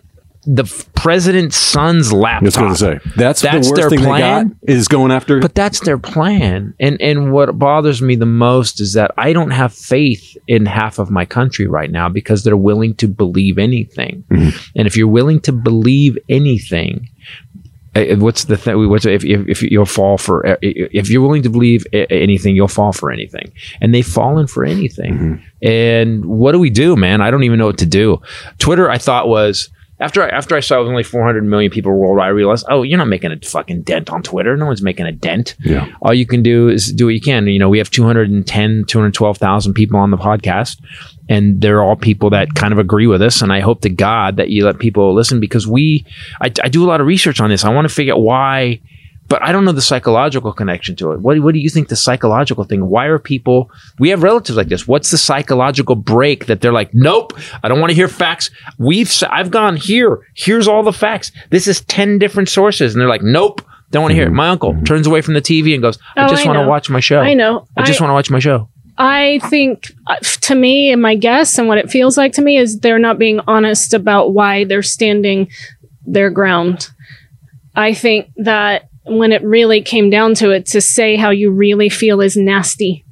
the president's son's laptop. I was going to say that's, That's the their worst thing plan? they got is going after. But that's their plan. And and what bothers me the most is that I don't have faith in half of my country right now because they're willing to believe anything. Mm-hmm. And if you're willing to believe anything, uh, what's the thing? What's if, if if you'll fall for uh, if you're willing to believe anything, you'll fall for anything. And they've fallen for anything. Mm-hmm. And what do we do, man? I don't even know what to do. Twitter, I thought was after I, after I saw it was only 400 million people worldwide, I realized, oh, you're not making a fucking dent on Twitter. No one's making a dent. Yeah. All you can do is do what you can. You know, we have 210, 212,000 people on the podcast, and they're all people that kind of agree with us. And I hope to God that you let people listen because we, I, I do a lot of research on this. I want to figure out why but I don't know the psychological connection to it. What, what do you think the psychological thing? Why are people, we have relatives like this. What's the psychological break that they're like, nope, I don't want to hear facts. We've, s- I've gone here. Here's all the facts. This is 10 different sources. And they're like, nope, don't want to hear it. My uncle turns away from the TV and goes, I Oh, just want to watch my show. I know. I just want to watch my show. I think, uh, to me, and my guess, and what it feels like to me is they're not being honest about why they're standing their ground. I think that when it really came down to it, to say how you really feel is nasty.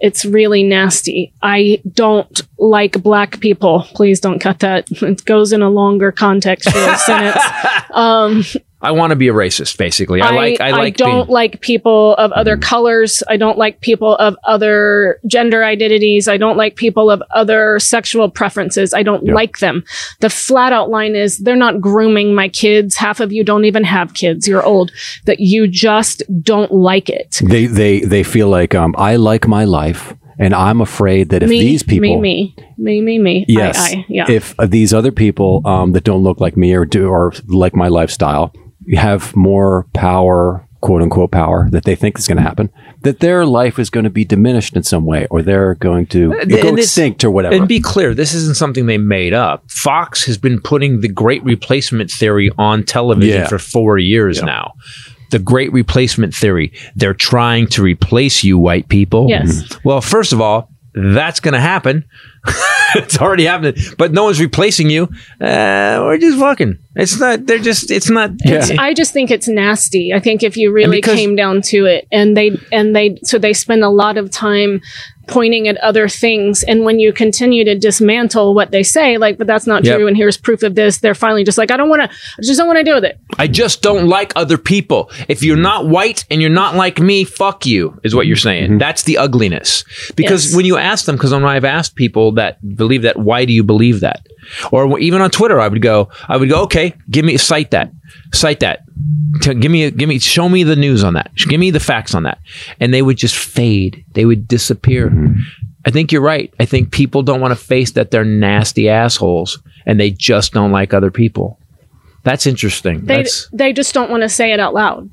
it's really nasty. I don't like black people. Please don't cut that. It goes in a longer contextual sentence. Um, I want to be a racist, basically. I, like. I like. don't being, like people of other colors. I don't like people of other gender identities. I don't like people of other sexual preferences. I don't like them. The flat out line is they're not grooming my kids. Half of you don't even have kids. You're old. That you just don't like it. They they they feel like um, I like my life, and I'm afraid that if me, these people, me, me, me, me, me. yes, I, I, yeah. if uh, these other people um, that don't look like me or do or like my lifestyle have more power, quote unquote power that they think is going to happen, that their life is going to be diminished in some way, or they're going to And go this- extinct or whatever. And be clear, this isn't something they made up. Fox has been putting the great replacement theory on television Yeah. for four years now. The great replacement theory. They're trying to replace you, white people. Yes. Mm-hmm. Well, first of all, that's going to happen. it's already happening, but no one's replacing you. Uh, we're just fucking. It's not. They're just. It's not. Yeah. I just think it's nasty. I think if you really because- came down to it, and they and they so they spend a lot of time pointing at other things, and when you continue to dismantle what they say, like, but that's not Yep. true, and here's proof of this, they're finally just like, I don't want to, I just don't want to deal with it. I just don't like other people. If you're not white and you're not like me, fuck you, is what you're saying. That's the ugliness. Because Yes. when you ask them, because when I've asked people that believe that, why do you believe that? Or even on Twitter, I would go, I would go, okay, give me cite that, cite that, T- give me, give me, show me the news on that, give me the facts on that, and they would just fade. They would disappear. Mm-hmm. I think you're right. I think people don't want to face that they're nasty assholes and they just don't like other people. That's interesting. They That's, they just don't want to say it out loud.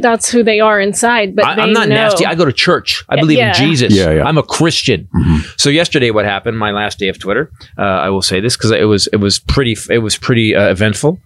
That's who they are inside. But I, they I'm not know. nasty. I go to church. I believe yeah. in Jesus. Yeah, yeah. I'm a Christian. So yesterday, what happened? My last day of Twitter. Uh, I will say this because it was it was pretty it was pretty uh, eventful.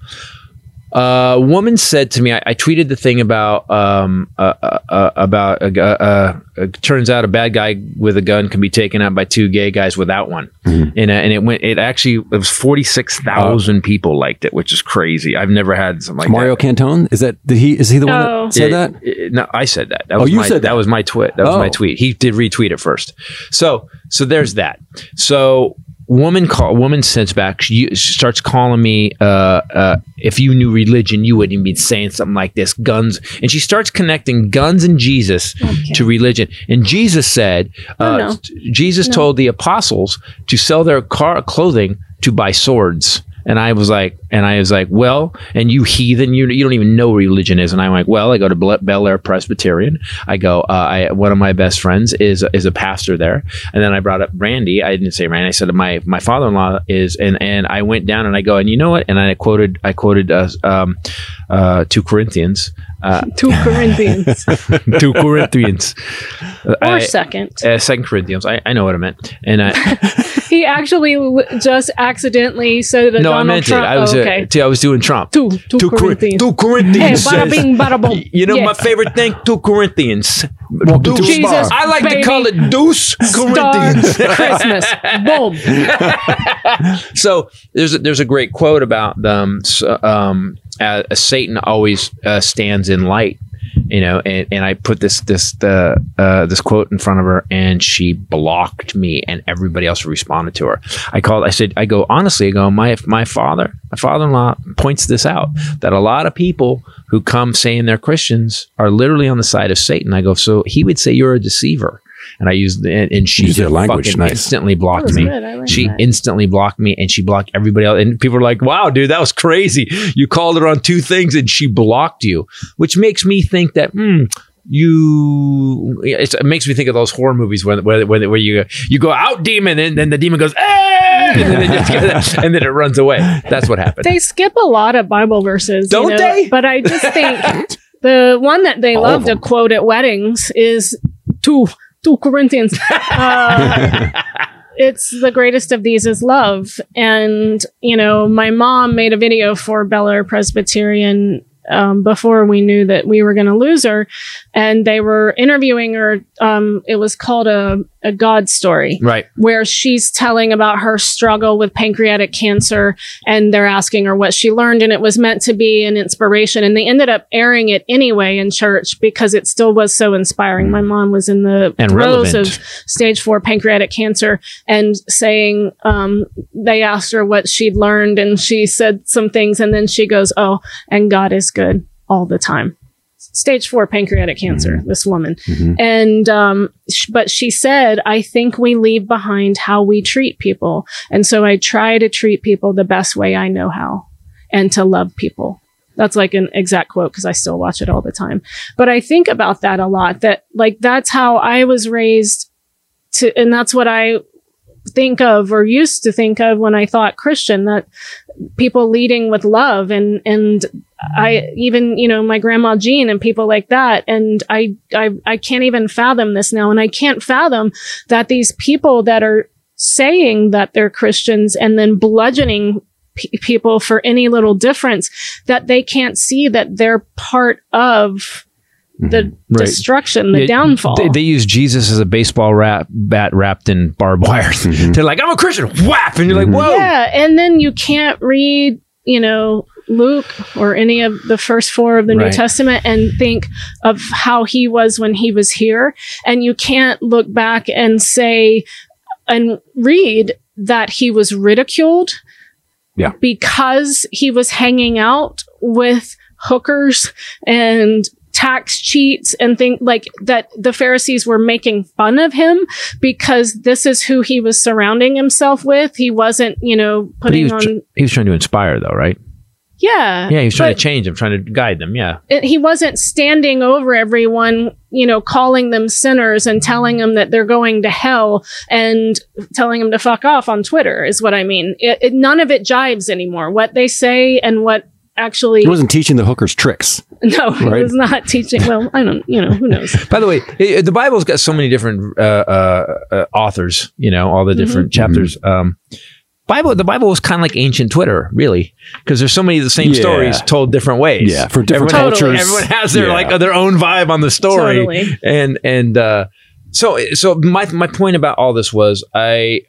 Uh, a woman said to me, I, I tweeted the thing about um, uh, uh, uh, about a, gu- uh, uh, turns out a bad guy with a gun can be taken out by two gay guys without one, and, uh, and it went. It actually it was forty six thousand people liked it, which is crazy. I've never had something like Mario that. Cantone is that did he is he the one Oh. that said Yeah, that? it- no, I said that. that was you my, said that. was my tweet. That was Oh. my tweet. He did retweet it first. So, so there's that. So, woman call woman sends back. She, starts calling me. Uh, uh, if you knew religion, you wouldn't even be saying something like this. Guns, and she starts connecting guns and Jesus to religion. And Jesus said, uh, Oh, no. Jesus told the apostles to sell their car clothing to buy swords. And I was like, and I was like, well, and you heathen, you you don't even know what religion is. And I'm like, well, I go to Bel Bel Air Presbyterian. I go, uh, I one of my best friends is is a pastor there. And then I brought up Randy. I didn't say Randy. I said my my father in law is, and and I went down and I go, and you know what? And I quoted I quoted uh, um, uh, two Corinthians, uh, Two Corinthians two Corinthians, or I- second. uh, Second Corinthians. I, I know what I meant, and I. He actually w- just accidentally said that No, I meant Trump. it. I was oh, uh, okay. t- I was doing Trump. Two- two Cor- Corinthians. two Corinthians. Hey, bada bing, bada boom. You know Yeah. my favorite thing? Two Corinthians. Welcome to a Jesus, bar. I like baby. to call it Deuce Star Corinthians. Christmas. Boom. so there's a, there's a great quote about them. So, um, uh, Satan always uh, stands in light, you know. And, and I put this this uh, uh, this quote in front of her, and she blocked me, and everybody else responded to her. I called. I said, I go honestly. I go. My my father, my father-in-law points this out that a lot of people who come saying they're Christians are literally on the side of Satan. I go. So he would say you're a deceiver. And I used and, and she Use their language, fucking nice. instantly blocked me. like She that. instantly blocked me and she blocked everybody else. And people were like, wow, dude, that was crazy. You called her on two things and she blocked you, which makes me think that, hmm, you it makes me think of those horror movies where, where, where, where you, you go out demon and then the demon goes, eh, and then, it just, and then it runs away. That's what happened. They skip a lot of Bible verses. Don't know, they? But I just think the one that they All love to quote at weddings is two two Corinthians. Uh, it's the greatest of these is love. And, you know, my mom made a video for Bel Air Presbyterian um, before we knew that we were going to lose her, and they were interviewing her. Um, it was called a a God story, Right. where she's telling about her struggle with pancreatic cancer and they're asking her what she learned and it was meant to be an inspiration and they ended up airing it anyway in church because it still was so inspiring my mom was in the And throes relevant. of stage four pancreatic cancer and saying um, they asked her what she'd learned and she said some things and then she goes oh and god is good all the time. Stage four pancreatic cancer this woman. And um sh- but she said i think we leave behind how we treat people. And so i try to treat people the best way i know how and to love people. That's like an exact quote because i still watch it all the time. But i think about that a lot that like that's how i was raised to and that's what i think of or used to think of when i thought christian that people leading with love and and I even you know my grandma Jean and people like that and I I I can't even fathom this now and I can't fathom that these people that are saying that they're Christians and then bludgeoning pe people for any little difference that they can't see that they're part of mm-hmm. the Right. destruction the Yeah, downfall They, they use Jesus as a baseball wrap, bat wrapped in barbed wire. Mm-hmm. They're like, I'm a Christian. Whap! And you're like, whoa. Yeah, and then you can't read, you know, Luke or any of the first four of the New Testament and think of how he was when he was here. And you can't look back and say and read that he was ridiculed. Yeah. Because he was hanging out with hookers and tax cheats and think like that the Pharisees were making fun of him because this is who he was surrounding himself with. He wasn't, you know, But he putting was, on he was trying to inspire, though, right? Yeah. Yeah, he was trying to change them, trying to guide them. Yeah. it- he wasn't standing over everyone, you know, calling them sinners and telling them that they're going to hell and telling them to fuck off on Twitter is what I mean. It, it, none of it jives anymore. What they say and what actually He wasn't teaching the hookers tricks. no, Right. it was not teaching. Well, I don't, you know, who knows? By the way, it, the Bible's got so many different uh, uh, uh, authors. You know, all the different chapters. Um, Bible, the Bible was kind of like ancient Twitter, really, because there's so many of the same Yeah. stories told different ways. Yeah, for different everyone, Totally. cultures. Everyone has their Yeah. like their own vibe on the story, Totally. and and uh, so so my my point about all this was I.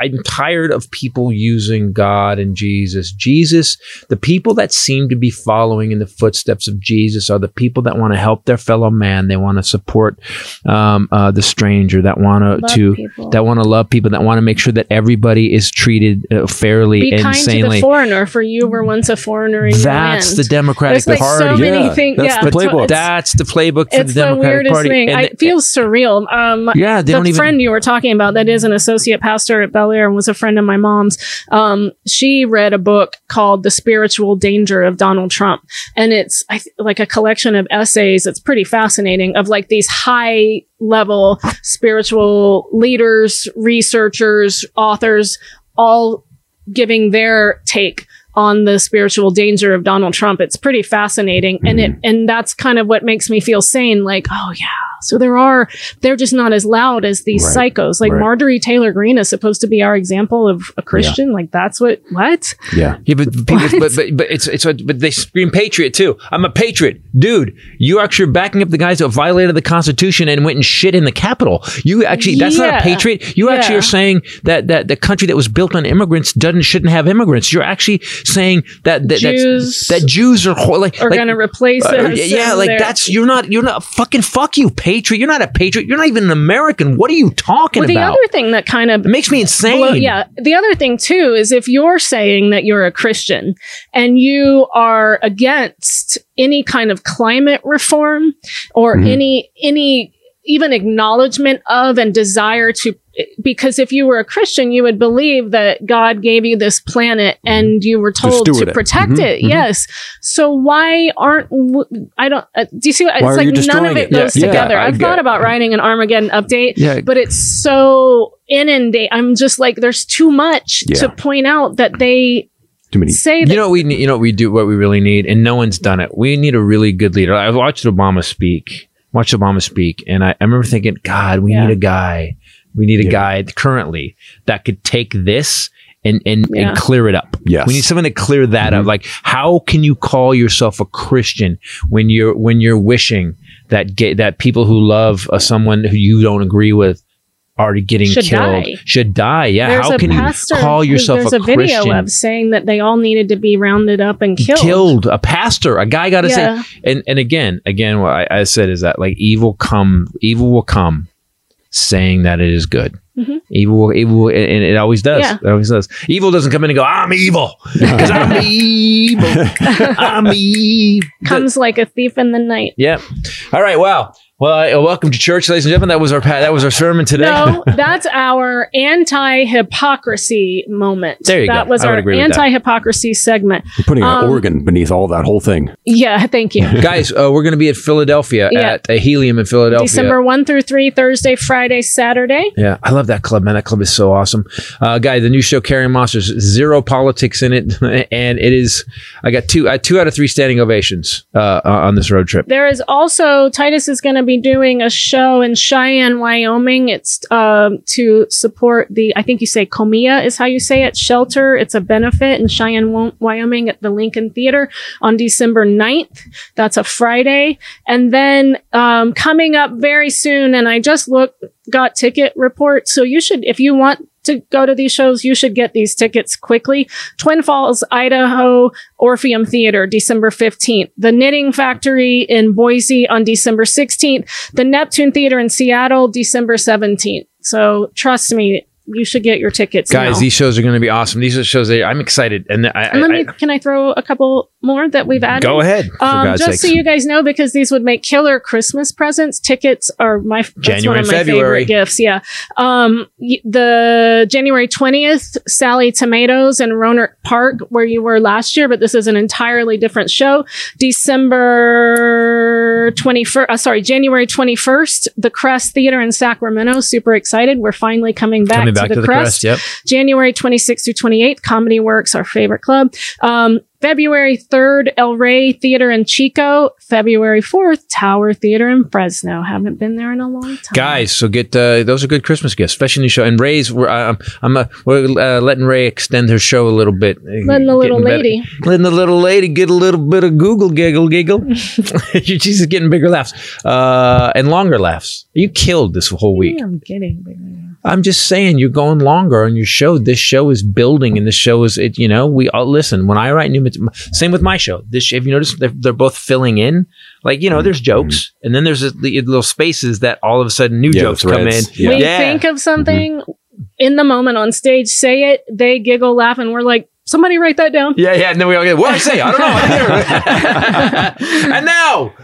I'm tired of people using God and Jesus. Jesus, the people that seem to be following in the footsteps of Jesus are the people that want to help their fellow man. They want to support um, uh, the stranger. That want Love to people. that want to love people. That want to make sure that everybody is treated uh, fairly Be and kind to the foreigner, for you were once a foreigner in That's land. the Democratic There's like Party. so many Yeah, things. that's Yeah, the playbook. it's- That's the playbook for it's the the, Democratic weirdest Party. thing. And I, they- it feels surreal. Um, Yeah, they the don't even- friend you were talking about that is an associate pastor at Bel Air and was a friend of my mom's. Um, she read a book called "The Spiritual Danger of Donald Trump," and it's I th- like a collection of essays. It's pretty fascinating of like these high level spiritual leaders, researchers, authors, all giving their take on the spiritual danger of Donald Trump. It's pretty fascinating. And it, and that's kind of what makes me feel sane. Like, oh yeah. So there are, they're just not as loud as these Right. psychos. Like Right. Marjorie Taylor Greene is supposed to be our example of a Christian. Like that's what, what? Yeah. Yeah, but people, but, but but it's it's but they scream patriot too. I'm a patriot, dude. You actually are backing up the guys that violated the Constitution and went and shit in the Capitol. You actually that's not a patriot. You actually are saying that that the country that was built on immigrants doesn't shouldn't have immigrants. You're actually saying that that Jews that's, that Jews are like Are like, going to replace uh, it. yeah, like that's you're not you're not fucking fuck you, patriot. You're not a patriot. You're not even an American. What are you talking Well, the about? other thing that kind of it makes me insane. Yeah. The other thing too is if you're saying that you're a Christian and you are against any kind of climate reform or Mm-hmm. any any even acknowledgement of and desire to because if you were a Christian, you would believe that God gave you this planet and you were told steward to it. protect Mhm, it. mhm. Yes. So why aren't w- I don't? Uh, do you see? What, Why it's like none of it it? goes Yeah, yeah, together. I I've get- thought about writing an Armageddon update, Yeah. but it's so inundate. I'm just like, there's too much Yeah. to point out that they Too many. say that. You know what we need, you know what we do what we really need and no one's done it. We need a really good leader. I watched Obama speak. Watched Obama speak and I, I remember thinking, God, we Yeah. need a guy. We need a Yeah. guy currently that could take this and and, Yeah. and clear it up. Yes. we need someone to clear that up. Like, how can you call yourself a Christian when you're when you're wishing that gay, that people who love uh, someone who you don't agree with are getting Should killed die. should die? Yeah, There's how can pastor. you call yourself a pastor? There's a, a, video of saying that they all needed to be rounded up and killed. killed a pastor a guy got to Yeah. say and and again again what I, I said is that like evil come evil will come saying that it is good evil will evil will, and it always does Mm-hmm. Yeah. it always does evil doesn't come in and go i'm evil because i'm evil i'm evil Comes like a thief in the night. yeah all right wow well uh, welcome to church ladies and gentlemen that was our that was our sermon today No, that's our anti-hypocrisy moment. There you that go. was I would our agree with that. anti-hypocrisy segment. You're putting an Um, organ beneath all that whole thing. Yeah, thank you. guys uh, we're going to be at philadelphia Yeah. at a helium in philadelphia December 1 through 3, Thursday, Friday, Saturday. Yeah, I love that club, man. That club is so awesome. Uh, guy, the new show, Carrying Monsters, zero politics in it, and it is. I got two, uh, two out of three standing ovations uh, on this road trip. There is also Titus is going to be doing a show in Cheyenne, Wyoming. It's um, to support the I think you say COMEA is how you say it shelter. It's a benefit in Cheyenne, Wyoming at the Lincoln Theater on December 9th. That's a Friday, and then um, coming up very soon. And I just looked got ticket reports, so you should if you want. To go to these shows, you should get these tickets quickly. Twin Falls, Idaho, Orpheum Theater, December 15th. The Knitting Factory in Boise on December 16th. The Neptune Theater in Seattle, December 17th. So trust me, you should get your tickets. Guys, now. these shows are going to be awesome. These are shows that I'm excited, and I, And let I, me, can I throw a couple more that we've added? go ahead. Um, just sakes. so you guys know, because these would make killer Christmas presents. Tickets are my January, one of my February. favorite gifts. Yeah, um, the January twentieth, Sally Tomatoes in Rohnert Park, where you were last year, but this is an entirely different show. December twenty first, uh, sorry, January twenty first, the Crest Theater in Sacramento. Super excited, we're finally coming back, coming back to the, Crest. Yep. January 26th through 28th, Comedy Works, our favorite club. Um, February 3rd, El Rey Theater in Chico. February 4th, Tower Theater in Fresno. Haven't been there in a long time. Guys, so get uh, those are good Christmas gifts, especially new show. And Ray's, we're, I'm, I'm uh, we're uh, letting Ray extend her show a little bit, Letting the little better. lady. letting the little lady get a little bit of Google giggle giggle. She's getting bigger laughs uh, and longer laughs. You killed this whole week. I'm kidding. Baby. I'm just saying you're going longer on your show. This show is building, and this show is it. You know, we all listen. When I write new, same with my show. This, if you notice, they're, they're both filling in. Like you know, there's mm-hmm. jokes, and then there's a, the little spaces that all of a sudden new Yeah, jokes come in. threads. Yeah. We Yeah. think of mm-hmm. something in the moment on stage, say it, they giggle, laugh, and we're like, somebody write that down. Yeah, yeah. And then we all get, what did I say? I don't know. I hear it." and now,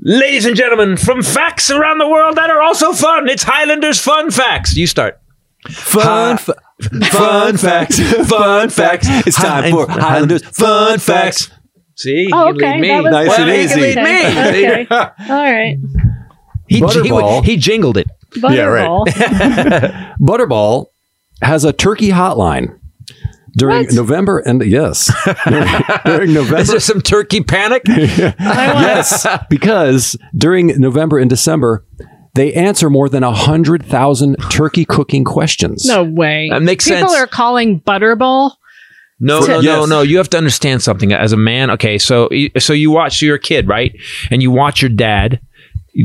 ladies and gentlemen, from facts around the world that are also fun, it's Highlanders Fun Facts. You start. Fun, fa- fun facts, fun facts. It's time for Highlanders fun facts. See, Oh, you lead me. That was Nice Well, and easy. can lead me. Okay. All right. He, he, Butterball. he jingled it. Butterball. Butterball has a turkey hotline during What? November and yes, during November. Is there some turkey panic? yes, because during November and December, they answer more than a hundred thousand turkey cooking questions. No way. That makes People sense. People are calling Butterball. No, no, no, Yes. no. You have to understand something as a man. Okay, so so you watch so you're a kid, right? And you watch your dad.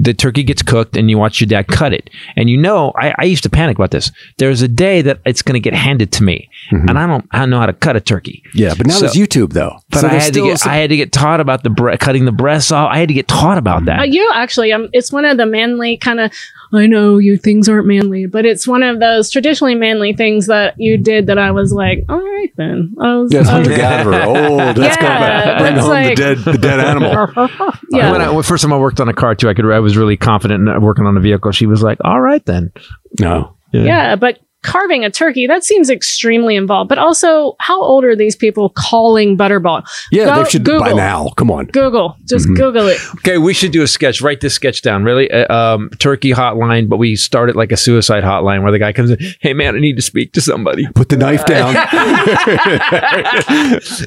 The turkey gets cooked, and you watch your dad cut it. And you know, I, I used to panic about this. There's a day that it's going to get handed to me, and I don't, I don't know how to cut a turkey. Yeah, but now So- there's YouTube though. But So I had to get, some- I had to get taught about the bre- cutting the breasts off. I had to get taught about that. Uh, you actually, um, it's one of the manly kind of. I know you things aren't manly, but it's one of those traditionally manly things that you did that I was like, all right then. I was, yeah, it's I was- hunter gatherer. Oh, let's go Yeah, back. Bring home like- the dead, the dead animal. yeah. When I, when first time I worked on a car too, I could I was really confident in working on a vehicle. She was like, "All right then." No, yeah, but carving a turkey that seems extremely involved. But also, how old are these people calling Butterball? yeah, Go they should Google. by now. Come on. Google, just Mm-hmm. Google it. Okay, we should do a sketch. Write this sketch down. Really, uh, um, turkey hotline, but we start it like a suicide hotline where the guy comes in. Hey man, I need to speak to somebody. Put the knife down.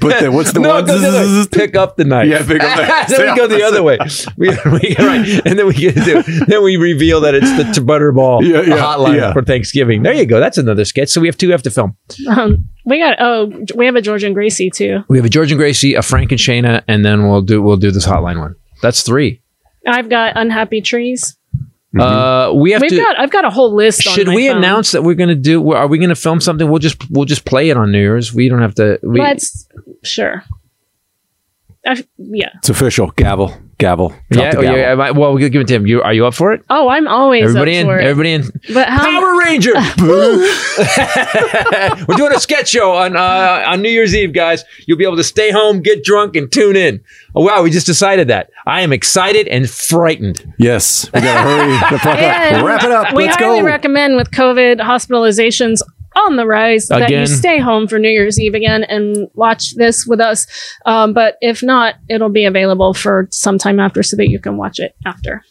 Put the what's the No, one? no, no, no. Pick up the knife. Yeah, pick up the- then we go the other way. We, we, right. And then we get to, then we reveal that it's the t- butterball Yeah, yeah, hotline yeah. for Thanksgiving. There you go. that's another sketch. So we have two we have to film. Um, we got oh, we have a George and Gracie too. We have a George and Gracie, a Frank and Shayna, and then we'll do we'll do this hotline one. That's three. I've got unhappy trees. Uh, we have We've to. got I've got a whole list. on should my we phone. announce that we're going to do? Are we going to film something? We'll just we'll just play it on New Year's. We don't have to. We, Let's sure. I, yeah. It's official. Gavel. Gavel. Drop yeah, the oh, gavel. yeah, yeah, Well, we'll give it to him. You are you up for it? Oh, I'm always Everybody up in. for it. Everybody in. But how? Power Ranger. We're doing a sketch show on uh, on New Year's Eve, guys. You'll be able to stay home, get drunk, and tune in. Oh wow, we just decided that. I am excited and frightened. Yes. We gotta hurry the fuck up. Wrap it up. We Let's highly go. recommend with COVID hospitalizations on the rise that you stay home for New Year's Eve again and watch this with us. Um, but if not, it'll be available for some time after so that you can watch it after.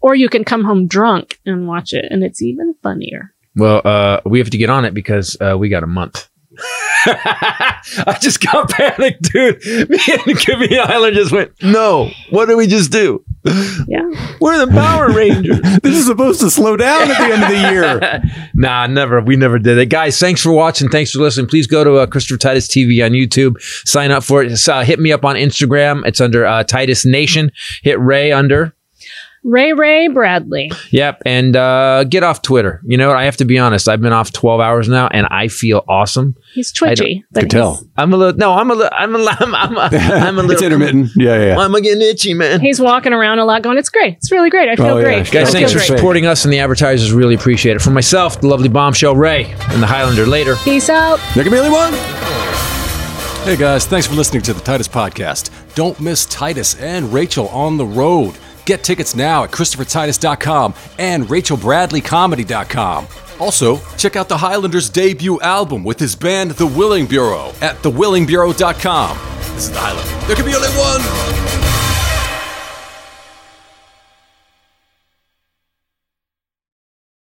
Or you can come home drunk and watch it, and it's even funnier. Well, uh, we have to get on it because uh, we got a month. I just got panicked, dude. Me and Kimmy Island just went, no, what did we just do? Yeah. We're the Power Rangers. This is supposed to slow down at the end of the year. nah, never. We never did it. Guys, thanks for watching. Thanks for listening. Please go to uh, Christopher Titus TV on YouTube. Sign up for it. Uh, hit me up on Instagram. It's under uh, Titus Nation. Hit Ray under. Ray Ray Bradley. Yep. And uh, get off Twitter. You know what? I have to be honest. I've been off 12 hours now and I feel awesome. He's twitchy. I can tell. I'm a little, no, I'm a little, I'm a, I'm, I'm a, I'm a little, It's intermittent. Yeah, yeah, yeah. I'm getting itchy, man. He's walking around a lot going, it's great. It's really great. I feel Oh, great. Guys, Guys, I thanks for great. supporting us and the advertisers. Really appreciate it. For myself, the lovely bombshell Ray and the Highlander later. Peace out. There can be only one. Hey guys, thanks for listening to the Titus Podcast. Don't miss Titus and Rachel on the road. Get tickets now at ChristopherTitus.com and RachelBradleyComedy.com. Also, check out the Highlanders' debut album with his band The Willing Bureau at TheWillingBureau.com. This is the Highlander. There can be only one.